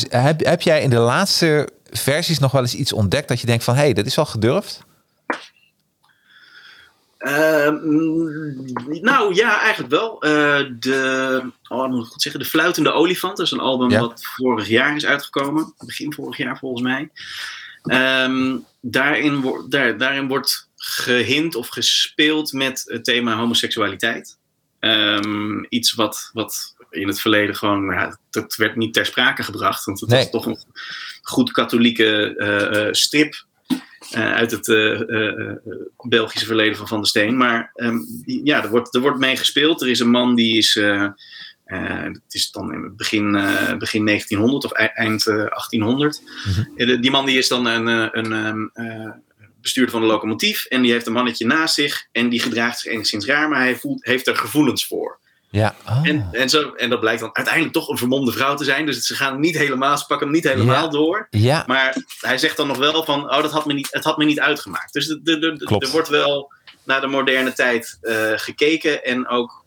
heb, heb jij in de laatste versies nog wel eens iets ontdekt dat je denkt van... hé, hey, dat is wel gedurfd? Ehm, nou ja, eigenlijk wel. Eh, de, oh, moet ik goed zeggen, de Fluitende Olifant. Dat is een album Ja. wat vorig jaar is uitgekomen. Begin vorig jaar volgens mij. Daarin, wo- daar, daarin wordt gehint of gespeeld met het thema homoseksualiteit. Ehm, iets wat, wat in het verleden gewoon, ja, dat werd niet ter sprake gebracht. Want het Nee. was toch een goed katholieke eh, strip eh, uit het Belgische verleden van Van der Steen. Maar ehm, die- ja, er wordt, er wordt mee gespeeld. Er is een man die is. het is dan in het begin, begin 1900 of ei- eind eh, 1800. Eh, de- die man die is dan een, eh, een ehm, eh, bestuurder van de locomotief. En die heeft een mannetje naast zich. En die gedraagt zich enigszins raar, maar hij voelt, heeft er gevoelens voor. Ja. Ah. En, en, zo, en dat blijkt dan uiteindelijk toch een vermomde vrouw te zijn. Dus ze gaan niet helemaal, ze pakken hem niet helemaal Ja. door. ja. Maar hij zegt dan nog wel van, oh, dat had me niet, het had me niet uitgemaakt. Dus de, de, er wordt wel naar de moderne tijd eh, gekeken. En ook,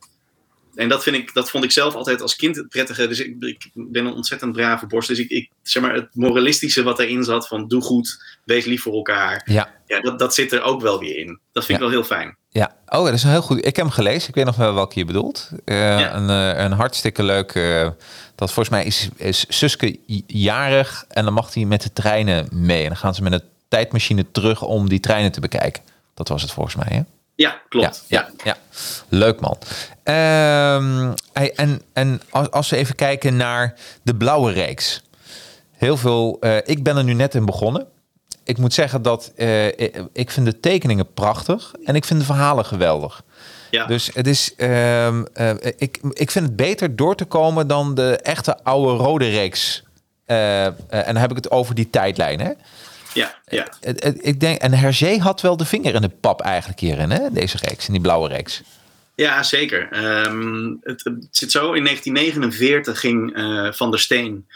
en dat, vind ik, dat vond ik zelf altijd als kind het prettige. Dus ik, ik ben een ontzettend brave borst. Dus ik, ik, zeg maar, het moralistische wat erin zat van, doe goed, wees lief voor elkaar. ja. Ja, dat, dat zit er ook wel weer in. Dat vind ik wel heel fijn. Ja, oh, dat is een heel goed. Ik heb hem gelezen. Ik weet nog wel welke je bedoelt. Eh, Ja. een, eh, een hartstikke leuk. eh, dat volgens mij is, is Suske jarig en dan mag hij met de treinen mee. En dan gaan ze met een tijdmachine terug om die treinen te bekijken. Dat was het volgens mij, hè? Ja, klopt. Ja, ja, ja. leuk man. Ehm, en en als, als we even kijken naar de blauwe reeks. Heel veel. eh, ik ben er nu net in begonnen. Ik moet zeggen dat eh, ik- vind de tekeningen prachtig en ik vind de verhalen geweldig. Ja. Dus het is, ehm, eh, ik, ik vind het beter door te komen dan de echte oude rode reeks. En dan heb ik het over die tijdlijn. Hè? Ja, ja. Ik denk, en Hergé had wel de vinger in de pap eigenlijk hierin, hè? deze reeks, in die blauwe reeks. Ja, zeker. Ehm, het, het zit zo. In 1949 ging eh, Van der Steen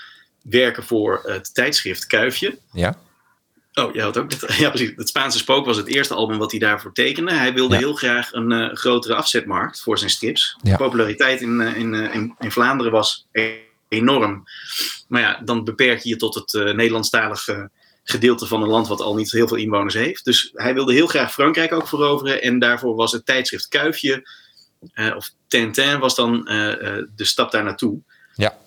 werken voor het tijdschrift Kuifje. Ja, Oh, je had ook ja, precies. Het Spaanse Spook was het eerste album wat hij daarvoor tekende. Hij wilde Ja. heel graag een eh, grotere afzetmarkt voor zijn strips. Ja. De populariteit in, eh, in, in, in Vlaanderen was e- enorm. Maar ja, dan beperk je je tot het eh, Nederlandstalige gedeelte van een land wat al niet heel veel inwoners heeft. Dus hij wilde heel graag Frankrijk ook veroveren. En daarvoor was het tijdschrift Kuifje, eh, of Tintin, was dan eh, eh, de stap daar naartoe. Ja.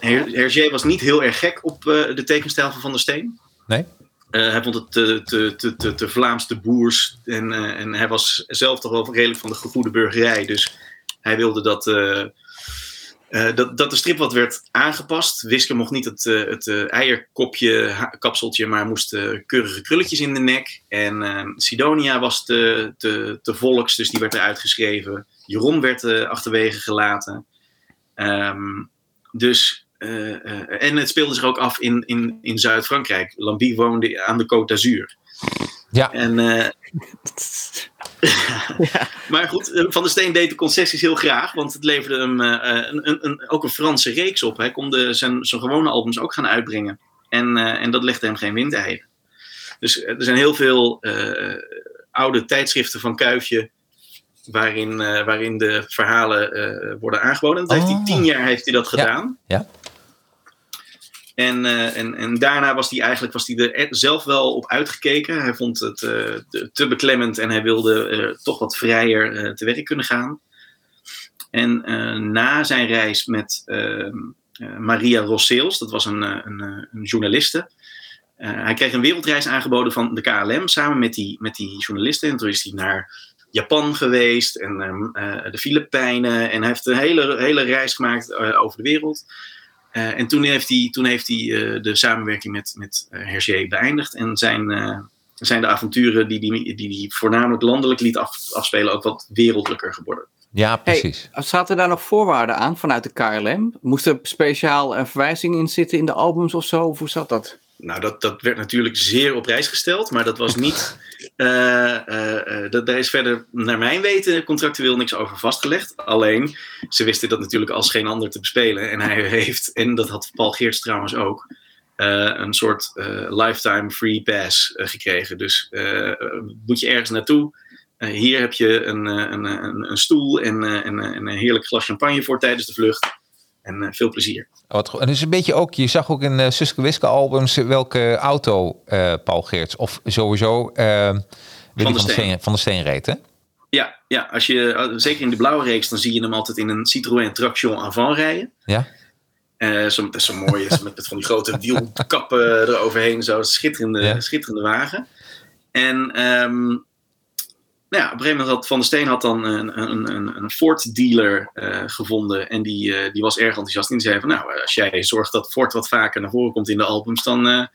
Hergé was niet heel erg gek op de tekenstijl van Van der Steen. nee? Hij vond het te, te, te, te, te Vlaams, te boers. En, en hij was zelf toch wel redelijk van de gegoede burgerij. Dus hij wilde dat, eh, dat, dat de strip wat werd aangepast. Wiske mocht niet het, eh, het eh, eierkopje, kapseltje, maar moest keurige krulletjes in de nek. En eh, Sidonia was te, te, te volks, dus die werd eruit geschreven. Jeroen werd achterwege gelaten. Ehm, dus, en het speelde zich ook af in, in, in Zuid-Frankrijk. Lambie woonde aan de Côte d'Azur. Ja, En, eh, maar goed, eh, Van der Steen deed de concessies heel graag, want het leverde hem eh, een, een, een, ook een Franse reeks op. Hij kon de, zijn, zijn gewone albums ook gaan uitbrengen. En, eh, en dat legde hem geen windeieren. Dus er zijn heel veel eh, oude tijdschriften van Kuifje waarin, eh, waarin de verhalen eh, worden aangeboden. Dat heeft hij Oh. tien jaar heeft hij dat Ja. gedaan. Ja. En, eh, en, en daarna was hij eigenlijk was hij er e- zelf wel op uitgekeken. Hij vond het eh, te, beklemmend en hij wilde eh, toch wat vrijer te werk kunnen gaan. En na zijn reis met ehm, eh, Maria Rosseels, dat was een, een, een journaliste. hij kreeg een wereldreis aangeboden van de KLM samen met die, met die journalisten. En toen is hij naar Japan geweest en de Filipijnen. En hij heeft een hele, hele reis gemaakt over de wereld. Eh, en toen heeft hij, toen heeft hij eh, de samenwerking met, met eh, Hergé beëindigd. En zijn, eh, zijn de avonturen die hij die, die voornamelijk landelijk liet af, afspelen ook wat wereldlijker geworden. ja precies. Zaten daar nog voorwaarden aan vanuit de KLM? Moest er speciaal een verwijzing in zitten in de albums of zo? Of hoe zat dat? Nou, dat, dat werd natuurlijk zeer op prijs gesteld, maar dat was niet. eh, eh, eh, dat, daar is verder, naar mijn weten, contractueel niks over vastgelegd. Alleen, ze wisten dat natuurlijk als geen ander te bespelen. En hij heeft, en dat had Paul Geerts trouwens ook, een soort lifetime free pass gekregen. Dus moet je ergens naartoe. hier heb je een, een, een, een stoel en, en een heerlijk glas champagne voor tijdens de vlucht. En eh, veel plezier. Wat, goed. en dus een beetje ook, je zag ook in uh, Suske Wiske albums eh, welke auto uh, Paul Geerts of sowieso van, de van, de Steen, van de Steen reed, hè? Ja, ja als je, zeker in de blauwe reeks, dan zie je hem altijd in een Citroën Traction Avant rijden. Ja. Uh, zo, dat is zo mooi, met, met van die grote wielkappen eroverheen, zo schitterende, ja. schitterende wagen. En um, nou ja, op een gegeven moment had Van der Steen had dan een, een, een, een Ford dealer uh, gevonden. En die, uh, die was erg enthousiast. En die zei van nou, als jij zorgt dat Ford wat vaker naar voren komt in de albums, dan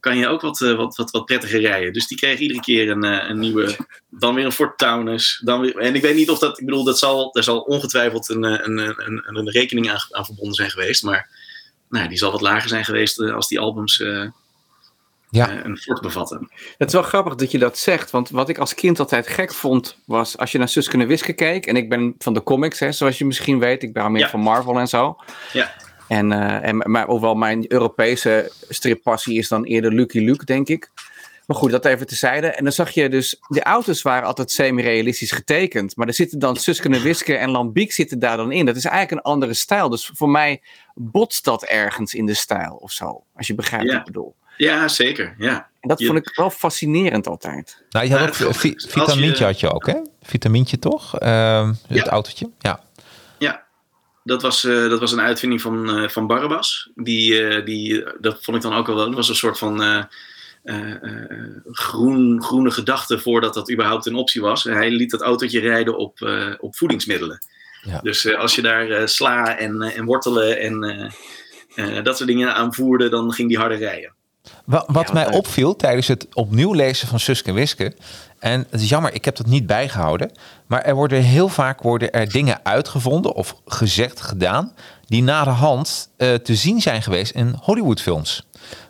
kan je ook wat, wat, wat, wat prettiger rijden. Dus die kreeg iedere keer een, een nieuwe, dan weer een Ford Taunus. Dan weer, en ik weet niet of dat, ik bedoel, dat zal, daar zal ongetwijfeld een, een, een, een rekening aan, aan, verbonden zijn geweest. Maar nou, die zal wat lager zijn geweest als die albums ja. uh, een fort bevatten. Het is wel grappig dat je dat zegt, want wat ik als kind altijd gek vond, was als je naar Suske en Wiske keek, en ik ben van de comics, hè, zoals je misschien weet, ik ben meer ja. van Marvel en zo. Ja. En, uh, en maar, hoewel mijn Europese strippassie is dan eerder Lucky Luke, denk ik. Maar goed, dat even tezijde. En dan zag je dus, de auto's waren altijd semi-realistisch getekend. Maar er zitten dan Suske en Wiske en Lambiek zitten daar dan in. Dat is eigenlijk een andere stijl. Dus voor mij botst dat ergens in de stijl of zo. Als je begrijpt ja. wat ik bedoel. Ja, zeker. Ja. En dat je... vond ik wel fascinerend altijd. Nou, je had ook vi vitamintje je... had je ook, hè? Vitamintje toch? Uh, het ja. autootje. Ja. Ja. Dat was, uh, dat was een uitvinding van, uh, van Barabbas. Die, uh, die, dat vond ik dan ook wel wel. Dat was een soort van eh, eh, groen, groene gedachten voordat dat überhaupt een optie was. Hij liet dat autootje rijden op, eh, op voedingsmiddelen. Ja. Dus eh, als je daar eh, sla en, eh, en wortelen en eh, eh, dat soort dingen aanvoerde, dan ging die harder rijden. Wa- Wat Ja, mij wat leuk. opviel tijdens het opnieuw lezen van Suske en Wiske. En het is jammer, ik heb dat niet bijgehouden. Maar er worden heel vaak worden er dingen uitgevonden of gezegd, gedaan. die na de hand eh, te zien zijn geweest in Hollywoodfilms.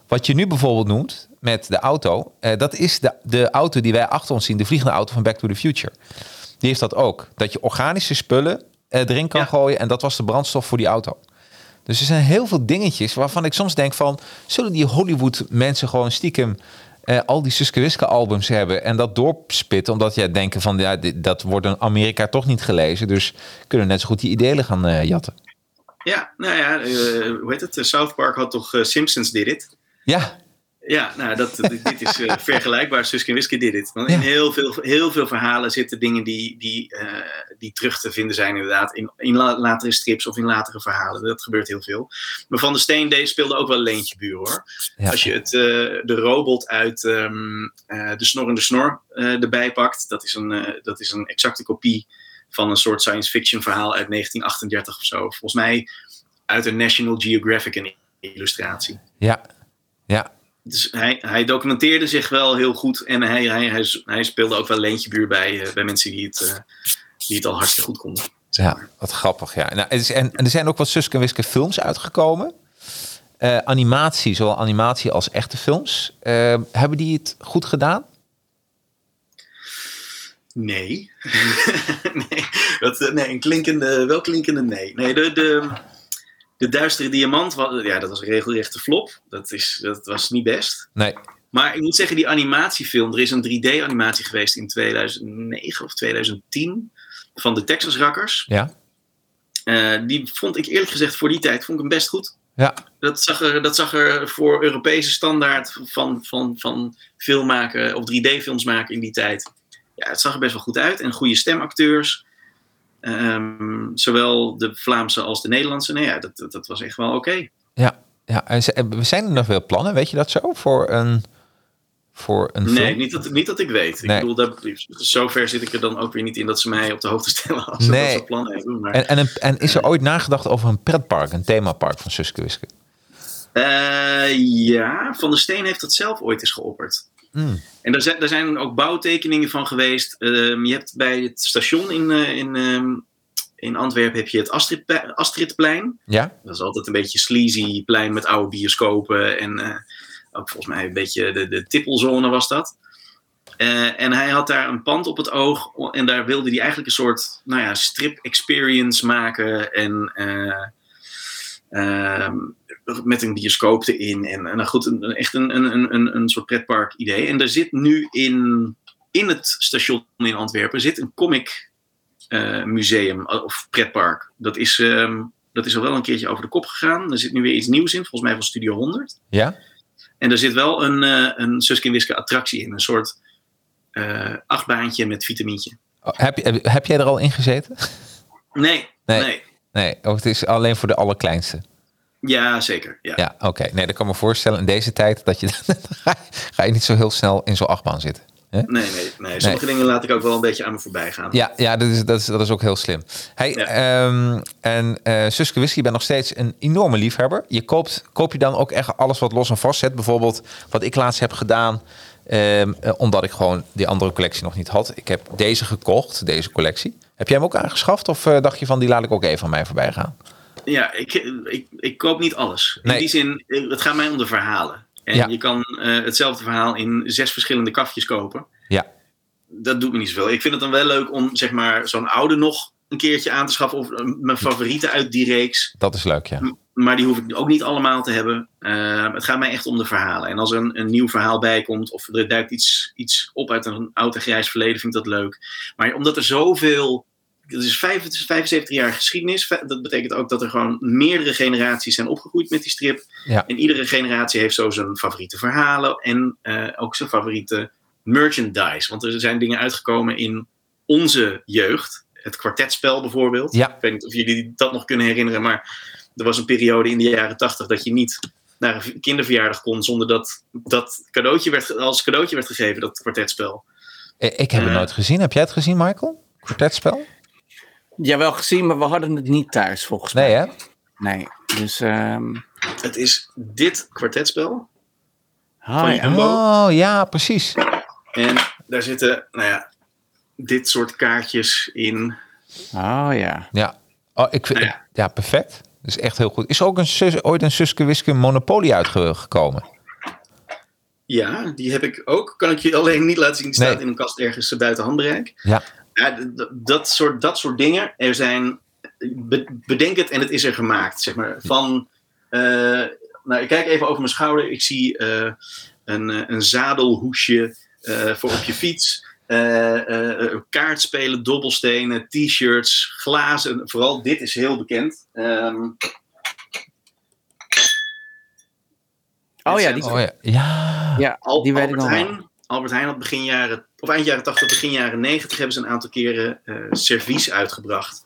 Wat je nu bijvoorbeeld noemt met de auto. eh, dat is de, de auto die wij achter ons zien, de vliegende auto van Back to the Future. Die heeft dat ook. Dat je organische spullen eh, erin kan Ja. gooien. En dat was de brandstof voor die auto. Dus er zijn heel veel dingetjes waarvan ik soms denk van... zullen die Hollywood mensen gewoon stiekem... eh, al die Suske albums hebben en dat doorspitten... omdat jij denken van ja, dit- dat wordt in Amerika toch niet gelezen... dus kunnen we net zo goed die ideeën gaan eh, jatten. Ja, nou ja, eh, hoe heet het? South Park had toch Simpsons did it? Ja, Ja, nou, dat, dit dit is eh, vergelijkbaar. Suske en Wiske did it. Want in Ja. heel veel, heel veel verhalen zitten dingen die, die, eh, die terug te vinden zijn inderdaad in, in la- latere strips of in latere verhalen. Dat gebeurt heel veel. Maar Van de Steen Day speelde ook wel Leentje Buur hoor. ja. Als je het, eh, de robot uit eh, De Snorrende Snor erbij pakt, dat is, een, dat is een exacte kopie van een soort science fiction verhaal uit 1938 of zo. Volgens mij uit een National Geographic een illustratie. ja, ja, Dus hij, hij documenteerde zich wel heel goed en hij, hij, hij, hij speelde ook wel leentje buur bij, eh, bij mensen die het, eh, die het al hartstikke goed konden. ja, wat grappig. Ja. Nou, het is, en, en er zijn ook wat Suske en Wiske films uitgekomen. Eh, animatie, zowel animatie als echte films. Hebben die het goed gedaan? Nee. nee, dat, nee, een klinkende, wel klinkende nee. Nee, de, de, de Duistere Diamant, ja, dat was een regelrechte flop. Dat, is, dat was niet best. Nee. Maar ik moet zeggen, die animatiefilm, er is een 3D-animatie geweest in 2009 of 2010 van de Texas Rakkers. Ja, Eh, die vond ik eerlijk gezegd voor die tijd vond ik hem best goed. ja, Dat zag er, dat zag er voor Europese standaard van, van, van film maken of 3D-films maken in die tijd. Ja, het zag er best wel goed uit. En goede stemacteurs. Ehm, zowel de Vlaamse als de Nederlandse. Nee, ja, dat, dat, dat was echt wel oké. ja. ja. En ze- we zijn er nog veel plannen, weet je dat zo? Voor een, voor een Nee, niet dat, niet dat ik weet. Nee. Ik bedoel, dat, zover zit ik er dan ook weer niet in dat ze mij op de hoogte stellen als ze Nee. dat soort plannen. Maar, En, en, een- en is er ooit nagedacht over een pretpark, een themapark van Suske Wiske? Eh, ja, Van der Steen heeft dat zelf ooit eens geopperd. Hmm. En daar zijn, daar zijn ook bouwtekeningen van geweest. Ehm, je hebt bij het station in, eh, in, ehm, in Antwerpen heb je het Astrid, Astridplein. Ja? Dat is altijd een beetje sleazy plein met oude bioscopen. En eh, ook volgens mij een beetje de, de tippelzone was dat. Eh, en hij had daar een pand op het oog. En daar wilde hij eigenlijk een soort nou ja, strip experience maken. En eh, ehm, met een bioscoop erin. En, en nou goed, een, echt een, een, een, een soort pretpark idee. En er zit nu in, in het station in Antwerpen zit een comic eh, museum of pretpark. Dat is, ehm, dat is al wel een keertje over de kop gegaan. Er zit nu weer iets nieuws in, volgens mij van Studio 100. Ja? En er zit wel een, eh een Suske Wiske attractie in. Een soort eh achtbaantje met vitamintje. Oh, heb, heb, heb jij er al in gezeten? Nee, Nee. nee. Nee, oh, het is alleen voor de allerkleinste. Ja, zeker. Ja. Ja, oké. Nee, dat kan me voorstellen in deze tijd dat je ga je- niet zo heel snel in zo'n achtbaan zitten. Hè? Nee, nee, nee. Sommige dingen laat ik ook wel een beetje aan me voorbij gaan. Ja, ja dat, is, dat, is, dat is ook heel slim. Hey, Ja. ehm, en eh Suske Whisky, je bent nog steeds een enorme liefhebber. Je koopt, koop je dan ook echt alles wat los en vast zit? Bijvoorbeeld wat ik laatst heb gedaan, ehm, eh, omdat ik gewoon die andere collectie nog niet had. Ik heb deze gekocht, deze collectie. Heb jij hem ook aangeschaft of eh, dacht je van die laat ik ook even aan mij voorbij gaan? Ja, ik, ik, ik koop niet alles. In Nee. die zin, eh, het gaat mij om de verhalen. En Ja. je kan eh, hetzelfde verhaal in zes verschillende kafjes kopen. Ja, Dat doet me niet zoveel. Ik vind het dan wel leuk om zeg maar zo'n oude nog een keertje aan te schaffen. Of eh, mijn favorieten uit die reeks. dat is leuk, ja. Maar die hoef ik ook niet allemaal te hebben. Het gaat mij echt om de verhalen. En als er een, een nieuw verhaal bij komt, of er duikt iets, iets op uit een oud en grijs verleden, vind ik dat leuk. Maar omdat er zoveel. Het is, vijf, het is 75 jaar geschiedenis. Dat betekent ook dat er gewoon meerdere generaties zijn opgegroeid met die strip. Ja. En iedere generatie heeft zo zijn favoriete verhalen en eh, ook zijn favoriete merchandise. Want er zijn dingen uitgekomen in onze jeugd. Het kwartetspel bijvoorbeeld. Ja. Ik weet niet of jullie dat nog kunnen herinneren, maar er was een periode in de jaren tachtig dat je niet naar een kinderverjaardag kon zonder dat dat cadeautje werd, als cadeautje werd gegeven, dat kwartetspel. Ik heb het Eh. nooit gezien. Heb jij het gezien, Michael? Kwartetspel? Ja, wel gezien, maar we hadden het niet thuis volgens Nee, mij. hè? Nee. Dus, ehm Het is dit kwartetspel. ah, Van ja. Jumbo. Oh, ja, precies. En daar zitten, nou ja, dit soort kaartjes in. Oh ja. Ja. Oh, ik vind, Nou ja. ja. perfect. Dat is echt heel goed. Is er ook een sus, ooit een Suske Wiske Monopoly uitgekomen? Ja, die heb ik ook. Kan ik je alleen niet laten zien. Die staat Nee. in een kast ergens buiten handbereik. Ja. Ja, dat, soort, dat soort dingen. Er zijn. be- bedenk het en het is er gemaakt. Zeg maar. Van. eh, nou, ik kijk even over mijn schouder. Ik zie eh, een, eh, een zadelhoesje eh, voor op je fiets. eh, eh, kaartspelen, dobbelstenen, t-shirts, glazen. Vooral dit is heel bekend. Ehm, Oh ja, die, Oh ja. Ja. ja, die weet ik Albert nog. Heijn, Albert Heijn had begin jaren, of eind jaren 80, begin jaren 90 hebben ze een aantal keren eh servies uitgebracht.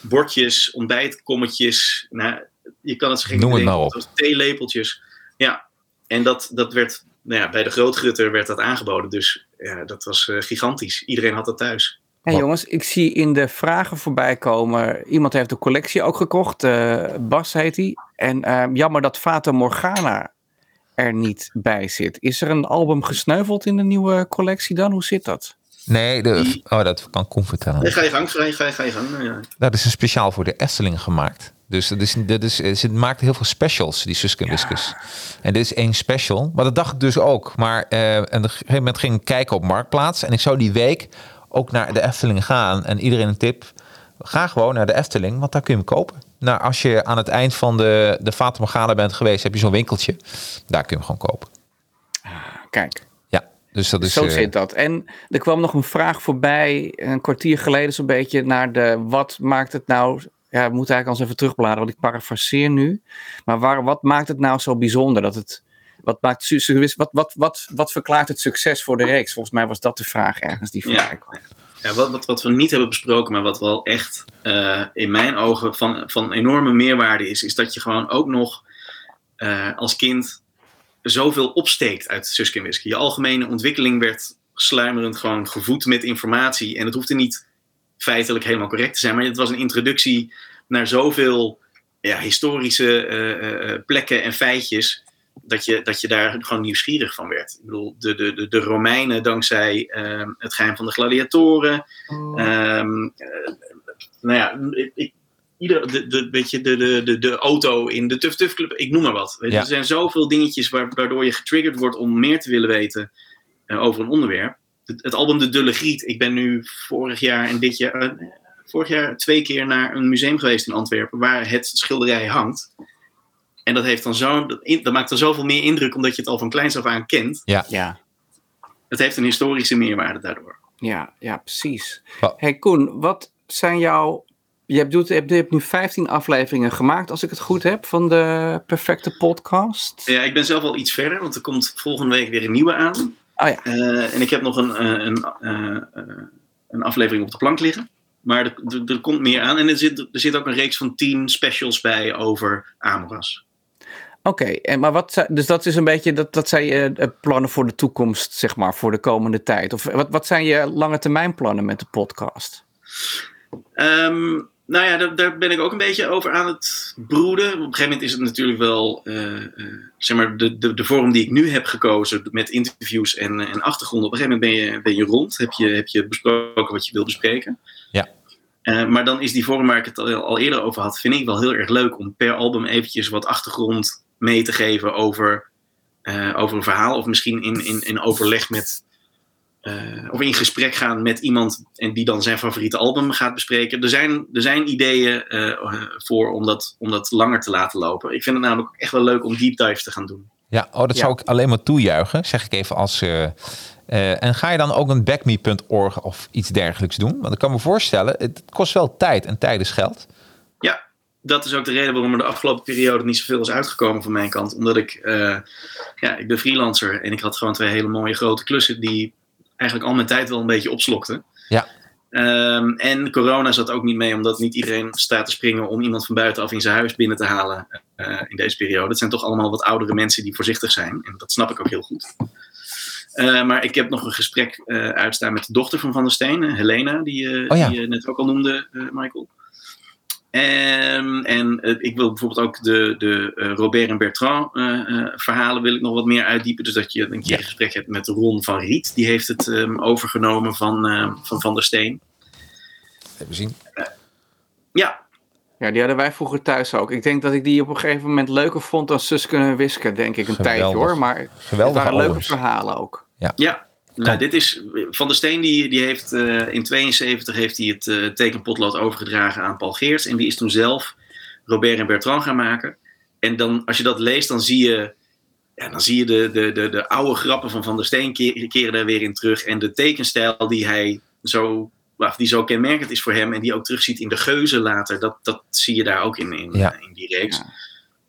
Bordjes, ontbijtkommetjes, nou, je kan het zo gek Noem het bedenken, zoals theelepeltjes. Ja, en dat, dat werd, nou ja, bij de grootgutter werd dat aangeboden. Dus ja, dat was eh, gigantisch. Iedereen had dat thuis. Hey Wat? jongens, ik zie in de vragen voorbij komen. Iemand heeft de collectie ook gekocht. eh, Bas heet hij. En ehm, jammer dat Fata Morgana er niet bij zit. Is er een album gesneuveld in de nieuwe collectie dan? Hoe zit dat? Nee, de, oh, dat kan Koen vertellen. Nee, ga je gang, ga je, ga je, ga je gang. Ja. Dat is een speciaal voor de Efteling gemaakt. Dus dat is, dat is, ze maakten heel veel specials, die Suske en Wiskus. En dit is één special. Maar dat dacht ik dus ook. Maar eh, en op een gegeven moment ging ik kijken op Marktplaats. En ik zou die week ook naar de Efteling gaan. En iedereen een tip. Ga gewoon naar de Efteling, want daar kun je hem kopen. Nou, als je aan het eind van de, de Fata Morgana bent geweest, heb je zo'n winkeltje. Daar kun je hem gewoon kopen. Kijk, Ja, dus dat is... zo eh, zit dat. En er kwam nog een vraag voorbij, een kwartier geleden zo'n beetje, naar de wat maakt het nou... Ja, we moeten eigenlijk al eens even terugbladeren, want ik parafraseer nu. Maar waar, wat maakt het nou zo bijzonder dat het... Wat, maakt, wat, wat, wat, wat verklaart het succes voor de reeks? Volgens mij was dat de vraag ergens die Ja. voorbij kwam. Ja, wat, wat, wat we niet hebben besproken, maar wat wel echt eh, in mijn ogen van, van enorme meerwaarde is, is dat je gewoon ook nog eh, als kind zoveel opsteekt uit Suske Wiske. Je algemene ontwikkeling werd sluimerend gewoon gevoed met informatie. En het hoefde niet feitelijk helemaal correct te zijn, maar het was een introductie naar zoveel ja, historische eh, plekken en feitjes. Dat je, dat je daar gewoon nieuwsgierig van werd. Ik bedoel, de, de, de, de Romeinen dankzij ehm, het geheim van de gladiatoren. Ehm, eh, nou ja, ik, ik- ieder, de, de, weet je, de, de, de, de auto in de Tuf Tuf Club, ik noem maar wat. Weet je, Ja. Er zijn zoveel dingetjes waar, waardoor je getriggerd wordt om meer te willen weten eh, over een onderwerp. Het, het album De Dulle Griet, ik ben nu vorig jaar en dit jaar, eh, vorig jaar twee keer naar een museum geweest in Antwerpen waar het schilderij hangt. En dat, heeft dan zo, dat, in- dat maakt dan zoveel meer indruk omdat je het al van kleins af aan kent. Ja, Het heeft een historische meerwaarde daardoor. ja, ja, precies. Hey Koen, wat zijn jouw... Je hebt, doet, je hebt, je hebt nu 15 afleveringen gemaakt, als ik het goed heb, van de perfecte podcast. Ja, ik ben zelf al iets verder, want er komt volgende week weer een nieuwe aan. Oh ja. Eh, en ik heb nog een, eh, een, eh, eh, een aflevering op de plank liggen. Maar er, er, er komt meer aan. En er zit, er zit ook een reeks van 10 specials bij over Amoras. Oké, en maar wat zijn, dus dat is een beetje, dat, dat zijn je eh, plannen voor de toekomst, zeg maar, voor de komende tijd. Of wat, wat zijn je lange termijn plannen met de podcast? Ehm, nou ja, daar, daar ben ik ook een beetje over aan het broeden. Op een gegeven moment is het natuurlijk wel, eh, eh, zeg maar, de, de, de vorm die ik nu heb gekozen met interviews en, en achtergronden. Op een gegeven moment ben je, ben je rond, heb je, heb je besproken wat je wil bespreken. Ja. Eh, maar dan is die vorm waar ik het al, al eerder over had, vind ik wel heel erg leuk om per album eventjes wat achtergrond mee te geven over, eh, over een verhaal. Of misschien in, in, in overleg met, eh, of in gesprek gaan met iemand en die dan zijn favoriete album gaat bespreken. Er zijn, er zijn ideeën eh, voor om dat, om dat langer te laten lopen. Ik vind het namelijk ook echt wel leuk om deep dives te gaan doen. Ja, oh, dat Ja. zou ik alleen maar toejuichen, zeg ik even als. eh, eh, en ga je dan ook een backme.org of iets dergelijks doen? Want ik kan me voorstellen, het kost wel tijd en tijd is geld. Dat is ook de reden waarom er de afgelopen periode niet zoveel is uitgekomen van mijn kant. Omdat ik, eh, ja, ik ben freelancer en ik had gewoon twee hele mooie grote klussen die eigenlijk al mijn tijd wel een beetje opslokten. Ja. Ehm, en corona zat ook niet mee, omdat niet iedereen staat te springen om iemand van buitenaf in zijn huis binnen te halen eh, in deze periode. Het zijn toch allemaal wat oudere mensen die voorzichtig zijn. En dat snap ik ook heel goed. Eh, maar ik heb nog een gesprek uh, uitstaan met de dochter van Van der Steen, Helena, die, Oh ja. die je net ook al noemde, Michael. En, en ik wil bijvoorbeeld ook de, de Robert en Bertrand verhalen wil ik nog wat meer uitdiepen. Dus dat je een keer Ja. een gesprek hebt met Ron van Riet. Die heeft het ehm, overgenomen van, ehm, van Van der Steen. Even zien. Ja, Ja, die hadden wij vroeger thuis ook. Ik denk dat ik die op een gegeven moment leuker vond dan Sus kunnen wisken, denk ik, een Geweldig. tijdje hoor. Maar het Geweldige waren leuke verhalen ook. Ja, nou, dit is Van der Steen, die, die heeft eh, in 72 heeft hij het eh, tekenpotlood overgedragen aan Paul Geerts. En die is toen zelf Robert en Bertrand gaan maken. En dan, als je dat leest, dan zie je, ja, dan zie je de, de, de, de oude grappen van Van der Steen ke- keren daar weer in terug. En de tekenstijl die hij zo, of die zo kenmerkend is voor hem en die ook terugziet in de geuzen later, dat, dat zie je daar ook in, in, Ja. in die reeks. Ja.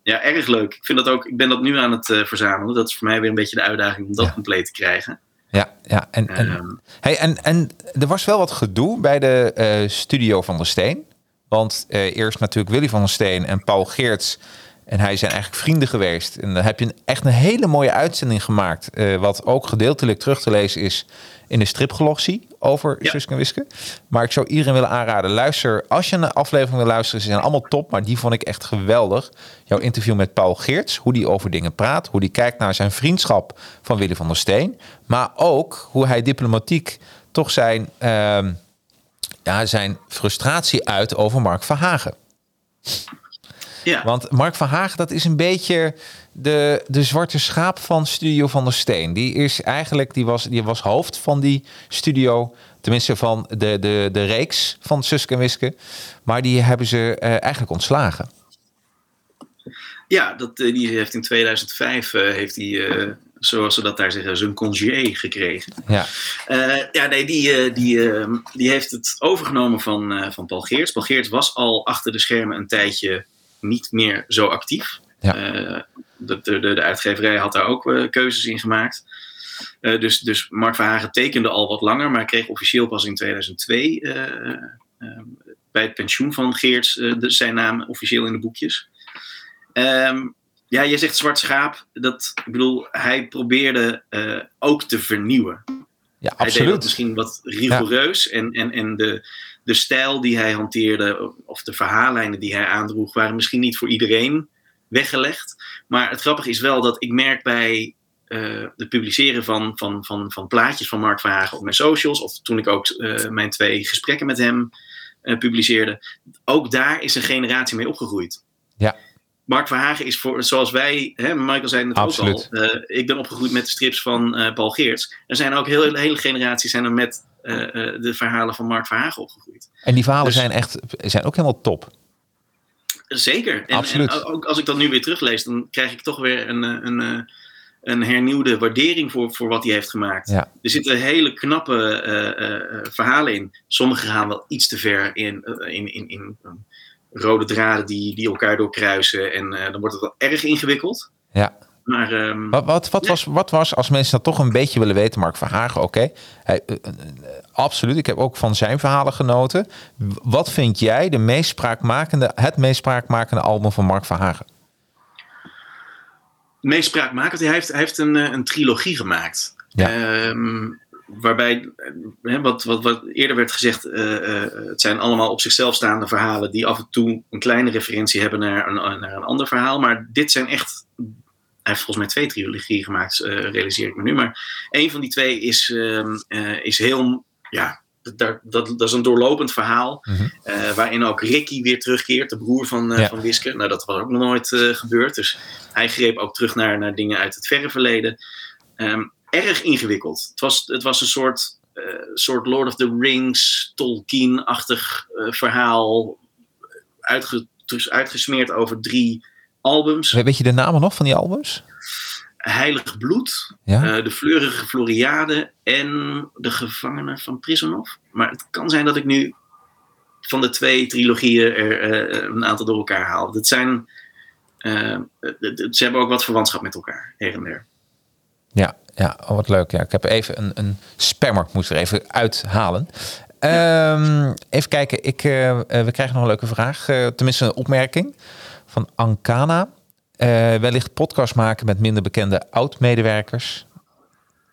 Ja. erg leuk. Ik, vind dat ook, ik ben dat nu aan het eh, verzamelen. Dat is voor mij weer een beetje de uitdaging om dat Ja. compleet te krijgen. Ja, ja. En, en, Ehm, Hey, en, en er was wel wat gedoe bij de eh, studio van der Steen. Want eh, eerst natuurlijk Willy van der Steen en Paul Geerts. En hij zijn eigenlijk vrienden geweest. En dan heb je een, echt een hele mooie uitzending gemaakt. eh, wat ook gedeeltelijk terug te lezen is in de stripglossie over Ja. Suske en Wiske. Maar ik zou iedereen willen aanraden. Luister, als je een aflevering wil luisteren. Ze zijn allemaal top, maar die vond ik echt geweldig. Jouw interview met Paul Geerts. Hoe die over dingen praat. Hoe die kijkt naar zijn vriendschap van Willy van der Steen. Maar ook hoe hij diplomatiek toch zijn, ehm, ja, zijn frustratie uit over Mark Verhagen. Ja. Want Mark van Hagen, dat is een beetje de, de zwarte schaap van Studio van der Steen. Die is eigenlijk, die was, die was hoofd van die studio. Tenminste van de, de, de reeks van Suske en Wiske. Maar die hebben ze eh, eigenlijk ontslagen. Ja, dat, eh, die heeft in 2005, eh, heeft eh, zoals ze dat daar zeggen, zijn congé gekregen. Ja, ja, nee, die, die, die heeft het overgenomen van, van Paul Geerts. Paul Geerts was al achter de schermen een tijdje niet meer zo actief. Ja. Eh, de, de, de, uitgeverij had daar ook eh, keuzes in gemaakt. Eh, dus, dus Mark Verhagen tekende al wat langer, maar kreeg officieel pas in 2002 eh, eh, bij het pensioen van Geerts de, zijn naam officieel in de boekjes. Ehm, ja, je zegt zwart schaap. Dat, ik bedoel, hij probeerde ook te vernieuwen. Ja Hij deed dat absoluut. misschien wat rigoureus. En, en, en de, de stijl die hij hanteerde, of de verhaallijnen die hij aandroeg, waren misschien niet voor iedereen weggelegd. Maar het grappige is wel dat ik merk bij eh het publiceren van, van, van, van plaatjes van Mark Verhagen op mijn socials, of toen ik ook eh, mijn twee gesprekken met hem eh, publiceerde, ook daar is een generatie mee opgegroeid. Ja. Mark Verhagen is voor, zoals wij, hè, Michael zei het Absoluut. ook al, eh, ik ben opgegroeid met de strips van eh, Paul Geerts. Er zijn ook heel, hele generaties zijn er met eh, de verhalen van Mark Verhagen opgegroeid. En die verhalen Dus- zijn echt zijn ook helemaal top. Zeker. En, Absoluut. en ook als ik dat nu weer teruglees, dan krijg ik toch weer een, een, een hernieuwde waardering voor, voor wat hij heeft gemaakt. Ja. Er zitten hele knappe verhalen in. Sommige gaan wel iets te ver in, in, in, in rode draden die, die elkaar doorkruisen. En eh, dan wordt het wel erg ingewikkeld. Ja. Maar ehm, Wat, wat, wat, Ja. was, wat was, als mensen dat toch een beetje willen weten, Mark Verhagen, oké. Hij, eh, eh, absoluut, ik heb ook van zijn verhalen genoten. Wat vind jij de meest spraakmakende, het meest spraakmakende album van Mark Verhagen? meest spraakmakend. Hij heeft, hij heeft een, een trilogie gemaakt. Ja. Ehm, waarbij, hè, wat, wat, wat eerder werd gezegd, eh, eh, het zijn allemaal op zichzelf staande verhalen die af en toe een kleine referentie hebben naar een, naar een ander verhaal. Maar dit zijn echt. Hij heeft volgens mij twee trilogieën gemaakt, eh, realiseer ik me nu. Maar een van die twee is, ehm, eh, is heel. Ja, dat, dat, dat is een doorlopend verhaal. Mhm. waarin ook Ricky weer terugkeert, de broer van, Ja. van Wiske. Nou, dat was ook nog nooit gebeurd. Dus hij greep ook terug naar, naar dingen uit het verre verleden. Ehm, erg ingewikkeld. Het was, het was een soort, eh, soort Lord of the Rings, Tolkien-achtig eh, verhaal. Uitge, dus uitgesmeerd over drie albums. We- Weet je de namen nog van die albums? Heilig Bloed, Ja. eh, De Fleurige Floriade en De Gevangene van Prisonov. Maar het kan zijn dat ik nu van de twee trilogieën er een aantal door elkaar haal. Dat zijn, ze hebben ook wat verwantschap met elkaar, her en der. Ja, ja oh, wat leuk. Ja, ik heb even een, een spammer, ik moest er even uithalen. Ehm, even kijken. Ik, eh, eh, we krijgen nog een leuke vraag. eh, tenminste, een opmerking van Ankana. Wellicht podcast maken met minder bekende oud-medewerkers.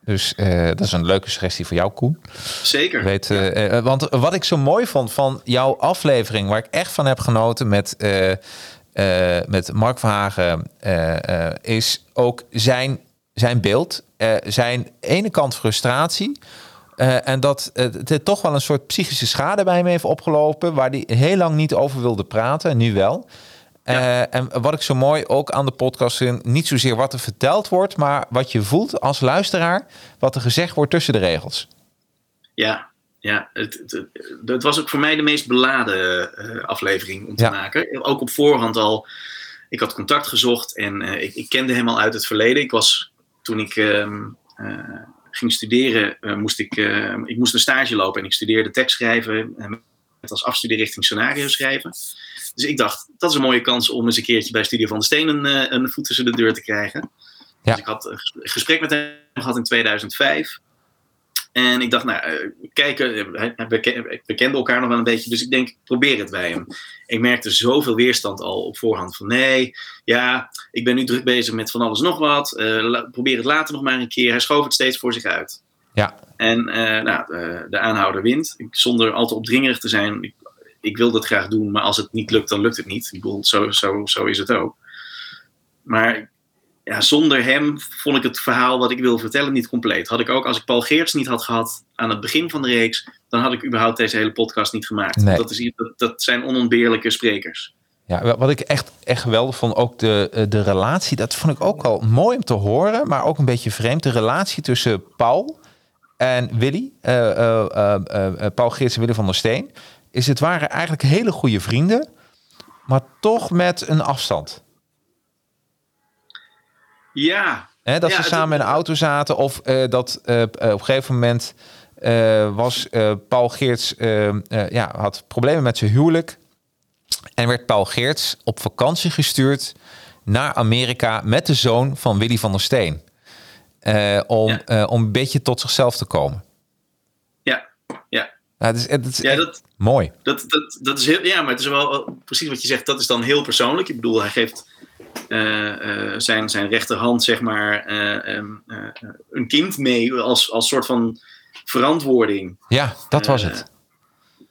Dus dat is een leuke suggestie voor jou, Koen. Zeker. Weet, want wat ik zo mooi vond van jouw aflevering, waar ik echt van heb genoten met, met Mark Verhagen, is ook zijn, zijn beeld. eh, zijn ene kant frustratie. eh, en dat eh, het toch wel een soort psychische schade bij hem heeft opgelopen, waar hij heel lang niet over wilde praten, en nu wel. En wat ik zo mooi ook aan de podcast vind, niet zozeer wat er verteld wordt, maar wat je voelt als luisteraar, wat er gezegd wordt tussen de regels. Ja, ja het, het, was ook voor mij de meest beladen aflevering om te Ja. maken. Ook op voorhand al. Ik had contact gezocht en ik, ik kende hem al uit het verleden. Ik was toen ik ehm, eh, ging studeren, eh, moest ik, eh, ik moest een stage lopen en ik studeerde tekstschrijven met als afstudeerrichting scenario schrijven. Dus ik dacht, dat is een mooie kans om eens een keertje bij Studio van de Steen een, een voet tussen de deur te krijgen. Ja. Dus ik had een ges- gesprek met hem gehad in 2005. En ik dacht, nou, eh, kijken, eh, we, ken- we kenden elkaar nog wel een beetje, dus ik denk, probeer het bij hem. Ik merkte zoveel weerstand al op voorhand van, nee, ja, ik ben nu druk bezig met van alles nog wat, eh, probeer het later nog maar een keer. Hij schoof het steeds voor zich uit. Ja. En nou, de, de aanhouder wint, ik, zonder al te opdringerig te zijn. Ik, ik wil dat graag doen, maar als het niet lukt, dan lukt het niet. Ik bedoel, zo, zo, zo is het ook. Maar ja, zonder hem vond ik het verhaal wat ik wil vertellen niet compleet. Had ik ook, als ik Paul Geerts niet had gehad aan het begin van de reeks, dan had ik überhaupt deze hele podcast niet gemaakt. Nee. Dat, is, iets- dat, dat zijn onontbeerlijke sprekers. Ja, wat ik echt, echt geweldig vond, ook de, eh, de relatie, dat vond ik ook wel mooi om te horen, maar ook een beetje vreemd. De relatie tussen Paul en Willy, eh, eh, Paul Geerts en Willy van der Steen, is het waren eigenlijk hele goede vrienden, maar toch met een afstand. Ja, dat Ja, ze samen in een auto zaten of eh, dat eh, eh, op een gegeven moment was Paul Geerts, ja, had problemen met zijn huwelijk. En werd Paul Geerts op vakantie gestuurd naar Amerika met de zoon van Willy van der Steen. Om, Ja. om een beetje tot zichzelf te komen. ja, ja. Nou, het is, het is ja dat, mooi. dat, dat, dat is heel, ja, maar het is wel precies wat je zegt. Dat is dan heel persoonlijk. Ik bedoel, hij geeft zijn, zijn rechterhand, zeg maar, eh, ehm, eh, een kind mee als, als soort van verantwoording. Ja, dat was Eh, het.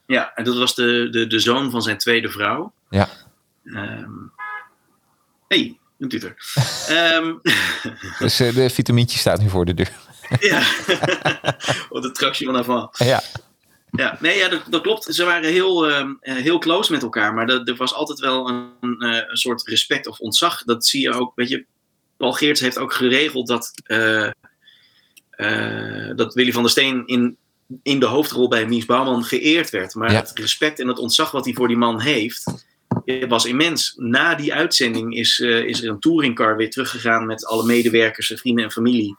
Ja, en dat was de, de, de zoon van zijn tweede vrouw. Ja. Ehm hey, een tutor. Ehm, Dus eh, de vitamintje staat nu voor de deur. ja, op de tractie van. Ja, Ja, nee, ja, dat, dat klopt. Ze waren heel, ehm, eh, heel close met elkaar, maar dat, er was altijd wel een, eh, een soort respect of ontzag. Dat zie je ook, weet je, Paul Geerts heeft ook geregeld dat, eh, dat Willy van der Steen in, in de hoofdrol bij Mies Bouwman geëerd werd. Maar Ja. het respect en het ontzag wat hij voor die man heeft, was immens. Na die uitzending is, is er een touringcar weer teruggegaan met alle medewerkers, vrienden en familie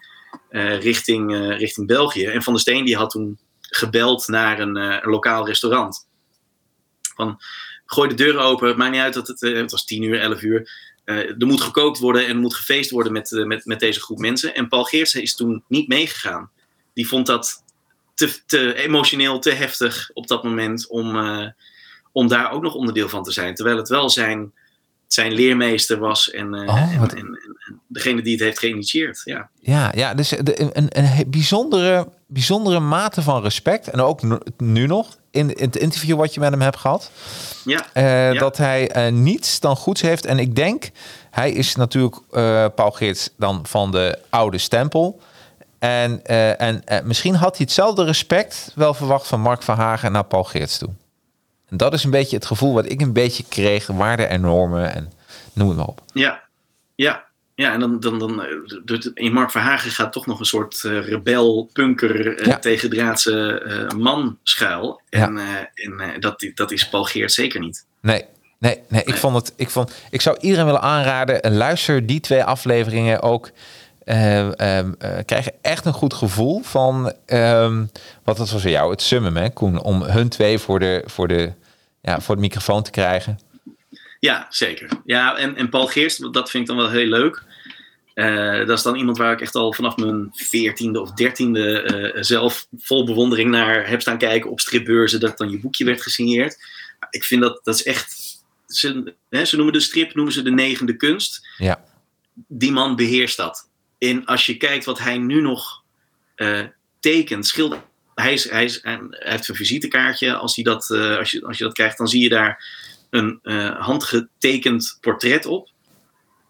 richting, richting België. En Van der Steen die had toen gebeld naar een, eh, een lokaal restaurant. Van, gooi de deuren open, het maakt niet uit dat het, eh, het was 10 uur, 11 uur. Eh, er moet gekookt worden en er moet gefeest worden met, met, met deze groep mensen. En Paul Geertsen is toen niet meegegaan. Die vond dat te, te emotioneel, te heftig op dat moment om, om daar ook nog onderdeel van te zijn. Terwijl het wel zijn, zijn leermeester was en, Oh, en, wat- en, en- en degene die het heeft geïnitieerd. Ja. Ja, ja dus de, een, een, een bijzondere, bijzondere mate van respect. En ook nu- nog, in, in het interview wat je met hem hebt gehad. Ja, eh, Ja. Dat hij eh, niets dan goeds heeft. En ik denk, hij is natuurlijk eh, Paul Geerts dan van de oude stempel. En, en misschien had hij hetzelfde respect wel verwacht van Mark van Hagen naar Paul Geerts toe. En dat is een beetje het gevoel wat ik een beetje kreeg. Waarden en normen en noem het maar op. Ja, ja. Ja, en dan, dan, dan eh, in Mark Verhagen gaat toch nog een soort eh, rebel, punker, eh Ja. tegendraadse eh, man schuil. En, eh, en eh, dat, dat is Paul Geert zeker niet. Nee, nee, nee. Ik vond het. Ik vond. Ik zou iedereen willen aanraden. eh, Luister die twee afleveringen ook. eh, ehm, eh, krijg je echt een goed gevoel van. ehm, wat dat was voor jou het summum, hè, Koen? Om hun twee voor de, voor de, ja, voor de microfoon te krijgen. Ja, zeker. Ja, en, en Paul Geerst, dat vind ik dan wel heel leuk. Dat is dan iemand waar ik echt al vanaf mijn veertiende of dertiende zelf vol bewondering naar heb staan kijken op stripbeurzen. Dat dan je boekje werd gesigneerd. Ik vind dat, dat is echt. Ze, hè, ze noemen de strip noemen ze de negende kunst. Ja. Die man beheerst dat. En als je kijkt wat hij nu nog tekent, schildert hij, is, hij, is, hij heeft een visitekaartje. Als, hij dat, als, je, als je dat krijgt, dan zie je daar een handgetekend portret op.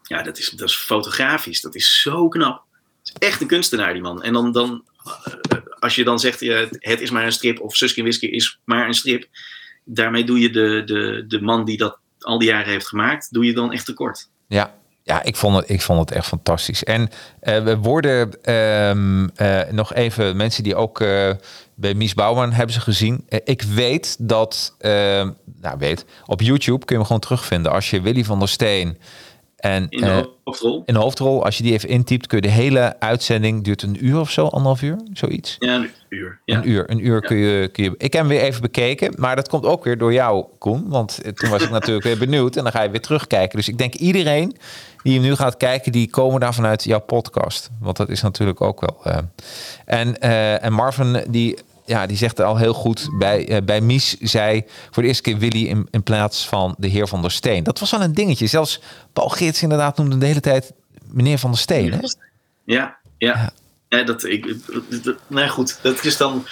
Ja, dat is, dat is fotografisch. Dat is zo knap. Is echt een kunstenaar, die man. En dan, dan uh, als je dan zegt, het is maar een strip, of Suske Wiske is maar een strip. Daarmee doe je de, de, de man die dat al die jaren heeft gemaakt, doe je dan echt tekort. Ja, ja, ik vond het, ik vond het echt fantastisch. En uh, we worden um, uh, nog even mensen die ook bij Mies Bouwman hebben ze gezien. ik weet dat, ehm, nou weet, op YouTube kun je hem gewoon terugvinden. Als je Willy van der Steen en in de hoofdrol. In de hoofdrol, als je die even intypt, kun je de hele uitzending duurt een uur of zo, anderhalf uur, zoiets. Ja, een uur. Ja. Een uur, een uur ja. kun, je, kun je. Ik heb hem weer even bekeken, maar dat komt ook weer door jou, Koen. Want toen was ik natuurlijk weer benieuwd en dan ga je weer terugkijken. Dus ik denk iedereen die hem nu gaat kijken, die komen daar vanuit jouw podcast. Want dat is natuurlijk ook wel. Uh, en, uh, en Marvin, die, ja, die zegt al heel goed. Bij, uh, bij Mies zei voor de eerste keer Willy in, in plaats van de heer van der Steen. Dat was wel een dingetje. Zelfs Paul Geerts inderdaad noemde de hele tijd meneer van der Steen. Hè? Ja, ja. ja. dat, ik, dat, nou goed, dat is dan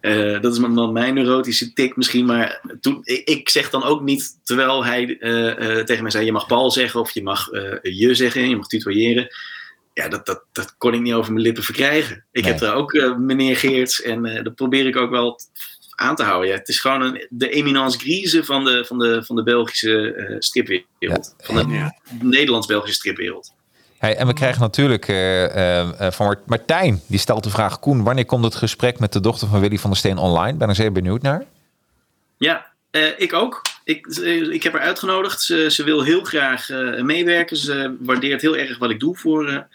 uh, dat is dan mijn neurotische tik misschien, maar toen, ik, ik zeg dan ook niet, terwijl hij uh, uh, tegen mij zei, je mag Paul zeggen of je mag je zeggen, je mag tutoyeren. Ja, dat, dat, dat kon ik niet over mijn lippen verkrijgen. Ik nee. heb daar ook meneer Geerts en dat probeer ik ook wel aan te houden. Ja, het is gewoon een, de eminence grise van de, van de, van de Belgische stripwereld. Ja. Van de ja. Nederlands-Belgische stripwereld. Hey, en we krijgen natuurlijk uh, uh, van Martijn, die stelt de vraag: Koen, wanneer komt het gesprek met de dochter van Willy van der Steen online? Ben er zeer benieuwd naar. Ja, uh, ik ook. Ik, ik heb haar uitgenodigd. Ze, ze wil heel graag meewerken. Ze waardeert heel erg wat ik doe voor,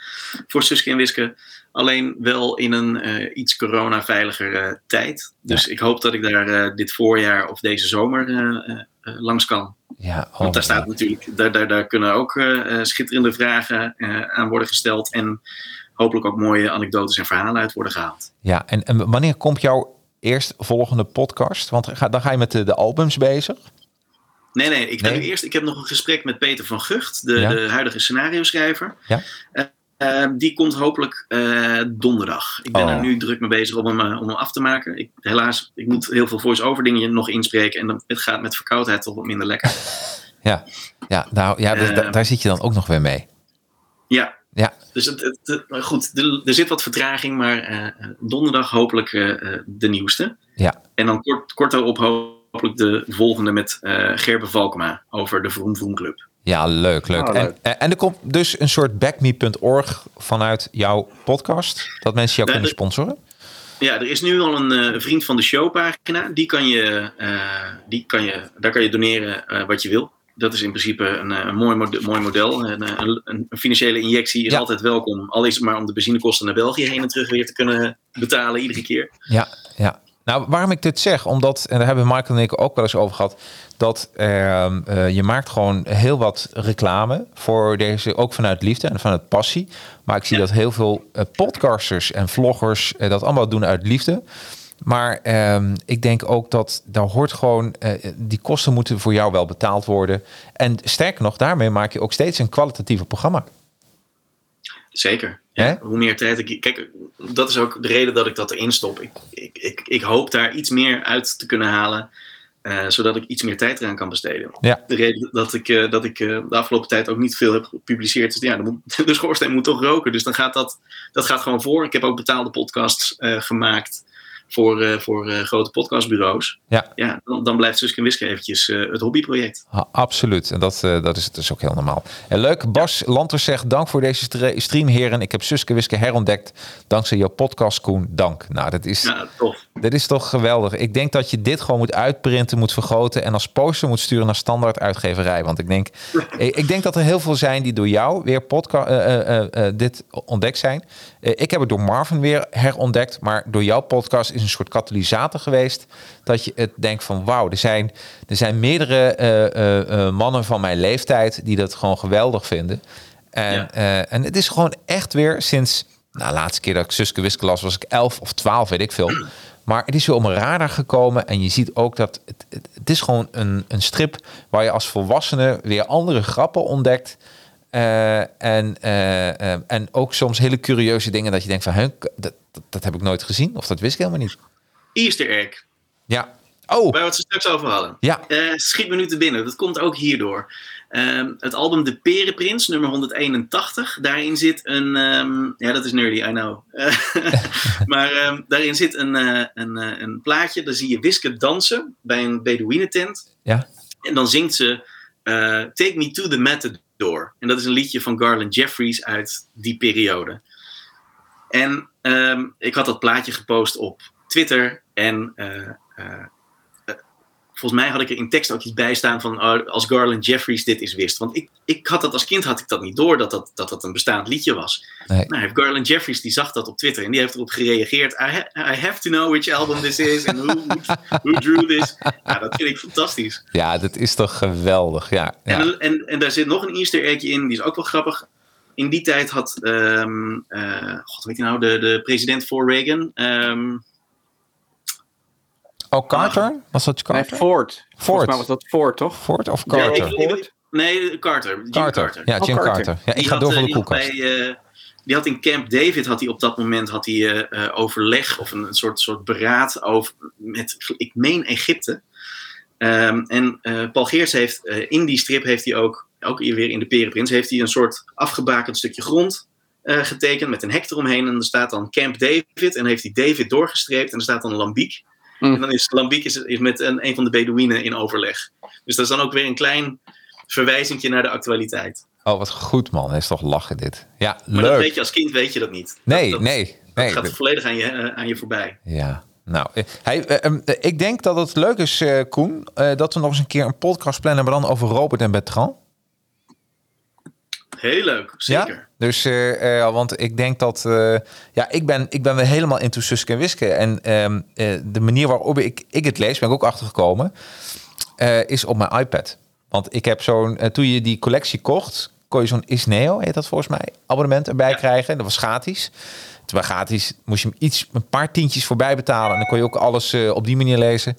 voor Suske en Wiske. Alleen wel in een iets corona-veiliger tijd. Dus ja. ik hoop dat ik daar dit voorjaar of deze zomer langs kan. Ja, oh, Want daar staat natuurlijk, daar, daar, daar kunnen ook uh, schitterende vragen uh, aan worden gesteld. En hopelijk ook mooie anekdotes en verhalen uit worden gehaald. Ja, en, en wanneer komt jouw eerstvolgende podcast? Want ga, dan ga je met de, de albums bezig. Nee, nee, ik, nee? Eerst, ik heb nog een gesprek met Peter van Gucht, de, ja. de huidige scenario schrijver. Ja. Uh, die komt hopelijk uh, donderdag. Ik ben oh. er nu druk mee bezig om hem, uh, om hem af te maken. Ik, helaas, ik moet heel veel voice-over dingen nog inspreken. En dan, het gaat met verkoudheid toch wat minder lekker. Ja, ja, nou, ja daar, daar zit je dan ook nog weer mee. Ja, ja. dus het, het, het, goed, er, er, zit wat vertraging. Maar donderdag hopelijk de nieuwste. Ja. En dan kort, kort daarop hopelijk de volgende met Gerbe Valkema over de Vroom Vroom Club. Ja, leuk, leuk. Ah, Oh, leuk. En, en er komt dus een soort backme.org vanuit jouw podcast, dat mensen jou Ja, kunnen sponsoren. Ja, er is nu al een eh, vriend van de show pagina. Die kan je, eh, die kan je, daar kan je doneren eh, wat je wil. Dat is in principe een, eh, een mooi, mode- mooi model. En, eh, een, een, een financiële injectie is Ja. altijd welkom. Al is het maar om de benzinekosten naar België heen en terug weer te kunnen betalen iedere keer. Ja, ja. Nou, waarom ik dit zeg, omdat, en daar hebben Michael en ik ook wel eens over gehad, dat ehm, eh, je maakt gewoon heel wat reclame voor deze, ook vanuit liefde en vanuit passie. Maar ik zie Ja. dat heel veel eh, podcasters en vloggers eh, dat allemaal doen uit liefde. Maar ehm, ik denk ook dat daar hoort gewoon, die kosten moeten voor jou wel betaald worden. En sterker nog, daarmee maak je ook steeds een kwalitatieve programma. Zeker. Ja, hoe meer tijd ik. Kijk, dat is ook de reden dat ik dat erin stop. Ik, ik, ik, ik hoop daar iets meer uit te kunnen halen. eh, zodat ik iets meer tijd eraan kan besteden. Ja. De reden dat ik, eh, dat ik eh, de afgelopen tijd ook niet veel heb gepubliceerd. is ja, dan moet, de schoorsteen moet toch roken. Dus dan gaat dat, dat gaat gewoon voor. Ik heb ook betaalde podcasts gemaakt voor, eh, voor eh, grote podcastbureaus. Ja. ja dan, dan blijft Suske en Wiske eventjes eh, het hobbyproject. Ha, absoluut. En dat, dat is dus ook heel normaal. En leuk. Bas Lanters zegt, dank voor deze stre- stream, heren. Ik heb Suske Wiske herontdekt dankzij jouw podcast, Koen. Dank. Nou, dat is, Ja, tof. dat is toch geweldig. Ik denk dat je dit gewoon moet uitprinten, moet vergroten... en als poster moet sturen naar standaard uitgeverij. Want ik denk, ik, denk dat er heel veel zijn die door jou weer podca- eh, dit ontdekt zijn. Ik heb het door Marvin weer herontdekt. Maar door jouw podcast is een soort katalysator geweest... dat je het denkt van wauw, er zijn, er zijn meerdere eh, eh, eh, mannen van mijn leeftijd... die dat gewoon geweldig vinden. En, Ja. en het is gewoon echt weer sinds... Nou, de laatste keer dat ik Suske Wiske las was ik 11 of 12, weet ik veel. Maar het is weer op mijn radar gekomen. En je ziet ook dat het, het, het is gewoon een, een strip... waar je als volwassene weer andere grappen ontdekt... En, en ook soms hele curieuze dingen dat je denkt van... Dat, dat, dat heb ik nooit gezien of dat wist ik helemaal niet. Easter egg, Ja. Oh, waar we het straks over hadden. ja. Eh, schiet me nu te binnen. Dat komt ook hierdoor. Ehm, het album De Perenprins, nummer 181. Daarin zit een... ehm, ja, dat is nerdy, I know. Eh, maar ehm, daarin zit een, eh, een, een plaatje. Daar zie je Wiske dansen bij een Bedouinentent. Ja. En dan zingt ze Take Me To The Matador. En dat is een liedje van Garland Jeffries uit die periode. En ehm, ik had dat plaatje gepost op Twitter. En eh, eh, eh, volgens mij had ik er in tekst ook iets bij staan van oh, als Garland Jeffries dit is wist. Want ik, ik had dat als kind had ik dat niet door dat dat, dat, dat een bestaand liedje was. Nee. Nou, Garland Jeffries die zag dat op Twitter en die heeft erop gereageerd. I, ha- I have to know which album this is and who, who, drew this. Ja, dat vind ik fantastisch. ja, dat is toch geweldig. Ja, ja. En, en, en daar zit nog een easter egg in, die is ook wel grappig. In die tijd had, ehm eh, god weet je nou, de, de president voor Reagan, ehm, Oh, Carter? Was dat Nee, Carter? Ford. Volgens mij was dat Ford, toch? Ford of Carter? ik- nee, Carter. Jim Carter. Carter. Ja, Jim Oh, Carter. Carter. Ja, ik Die ga had, door eh, voor de die had koelkast. bij, eh, die had in Camp David had hij op dat moment had hij, eh, eh, overleg of een, een soort, soort beraad over met, ik meen Egypte. Ehm, en eh, Paul Geerts heeft eh, in die strip heeft hij ook, ook hier weer in de Perenprins, heeft hij een soort afgebakend stukje grond eh, getekend met een hek eromheen. En er staat dan Camp David en heeft hij David doorgestreept en er staat dan Lambiek. Mm. En dan is Lambiek is, is met een, een van de Bedouinen in overleg. Dus dat is dan ook weer een klein verwijzingje naar de actualiteit. Oh, wat goed man. Dat is toch lachen dit. Ja, Maar dat leuk. weet je als kind weet je dat niet. Nee, dat, nee. Dat nee. gaat dat- volledig aan je, eh, aan je voorbij. Ja. Nou, eh, hij, eh, ehm, eh, ik denk dat het leuk is, Koen, dat we nog eens een keer een podcast plannen, maar dan over Robert en Bertrand. Heel leuk, zeker. Ja? Dus, eh, eh, want ik denk dat, eh, ja, ik ben, ik ben weer helemaal into Suske en Wiske. En ehm, eh, de manier waarop ik, ik het lees, ben ik ook achtergekomen, is op mijn iPad. Want ik heb zo'n, toen je die collectie kocht, kon je zo'n Isneo, heet dat volgens mij, abonnement erbij Ja. krijgen. Dat was gratis. Terwijl gratis moest je hem iets, een paar tientjes voorbij betalen. En dan kon je ook alles op die manier lezen.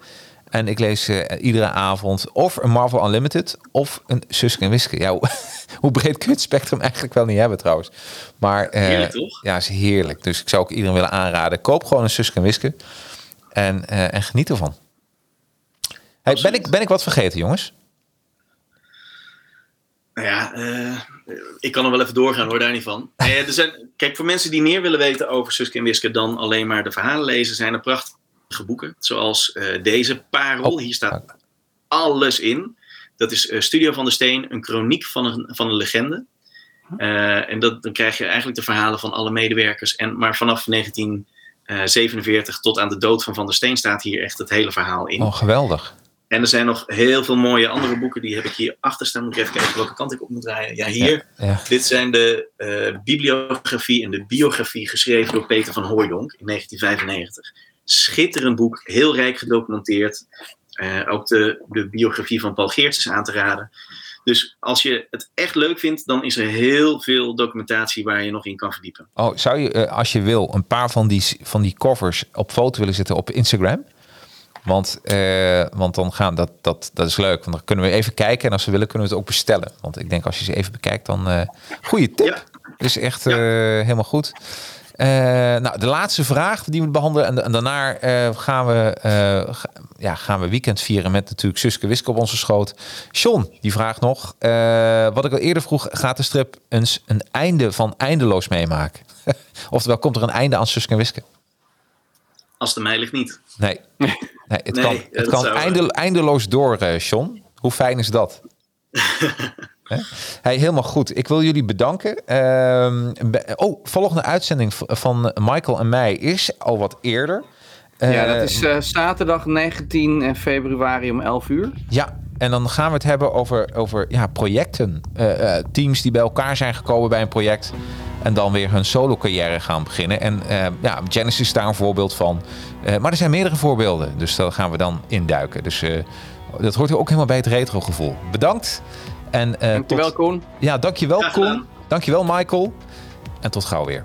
En ik lees eh, iedere avond of een Marvel Unlimited of een Suske en Wiske. Ja, hoe, hoe breed kun je het spectrum eigenlijk wel niet hebben trouwens. Maar Heerlijk, toch? ja, is heerlijk. Dus ik zou ook iedereen willen aanraden. Koop gewoon een Suske en Wiske. En, eh, en geniet ervan. Hey, ben, ik, ben ik wat vergeten, jongens? Nou ja, ik kan er wel even doorgaan hoor, daar niet van. Er zijn, kijk, voor mensen die meer willen weten over Suske en Wiske dan alleen maar de verhalen lezen, zijn er prachtige boeken. Zoals eh, deze, Parel. Oh, Hier staat alles in. Dat is eh, Studio van de Steen, een chroniek van een, van een legende. Eh, en dat, dan krijg je eigenlijk de verhalen van alle medewerkers. En, maar vanaf 1947 tot aan de dood van Van der Steen staat hier echt het hele verhaal in. Oh, geweldig. En er zijn nog heel veel mooie andere boeken. Die heb ik hier achter staan. Moet ik even kijken welke kant ik op moet draaien. Ja, hier. Ja. Dit zijn de bibliografie en de biografie geschreven door Peter van Hooijdonk in 1995. Schitterend boek, heel rijk gedocumenteerd. Eh, ook de, de biografie van Paul Geerts is aan te raden. Dus als je het echt leuk vindt, dan is er heel veel documentatie waar je nog in kan verdiepen. Oh, zou je, eh, als je wil, een paar van die, van die covers op foto willen zetten op Instagram? Want, eh, want dan gaan dat, dat, dat is leuk. Want dan kunnen we even kijken. En als we willen, kunnen we het ook bestellen. Want ik denk als je ze even bekijkt, dan. eh goede tip. Ja. Dus echt Ja. helemaal goed. Eh, nou, de laatste vraag die we behandelen. En, en daarna eh, gaan, we, eh, ga- ja, gaan we weekend vieren met natuurlijk Suske Wiske op onze schoot. John, die vraagt nog. wat ik al eerder vroeg, gaat de strip eens een einde van eindeloos meemaken? Oftewel, komt er een einde aan Suske en Wiske? Als het aan mij ligt niet. Nee. nee het Nee, kan, het kan zou- eindeloos door, John. Hoe fijn is dat? Hè? hey, helemaal goed. Ik wil jullie bedanken. Ehm, oh, volgende uitzending van Michael en mij is al wat eerder. ja, dat is eh, zaterdag 19 februari om 11 uur. Ja, en dan gaan we het hebben over, over ja, projecten. Eh, eh, teams die bij elkaar zijn gekomen bij een project. En dan weer hun solo carrière gaan beginnen. En ja, Genesis is daar een voorbeeld van. Maar er zijn meerdere voorbeelden. Dus daar gaan we dan induiken. Dus dat hoort ook helemaal bij het retro gevoel. Bedankt. En, eh, Dankjewel, tot, Koen. ja, dankjewel Koen. Dankjewel Michael. En tot gauw weer.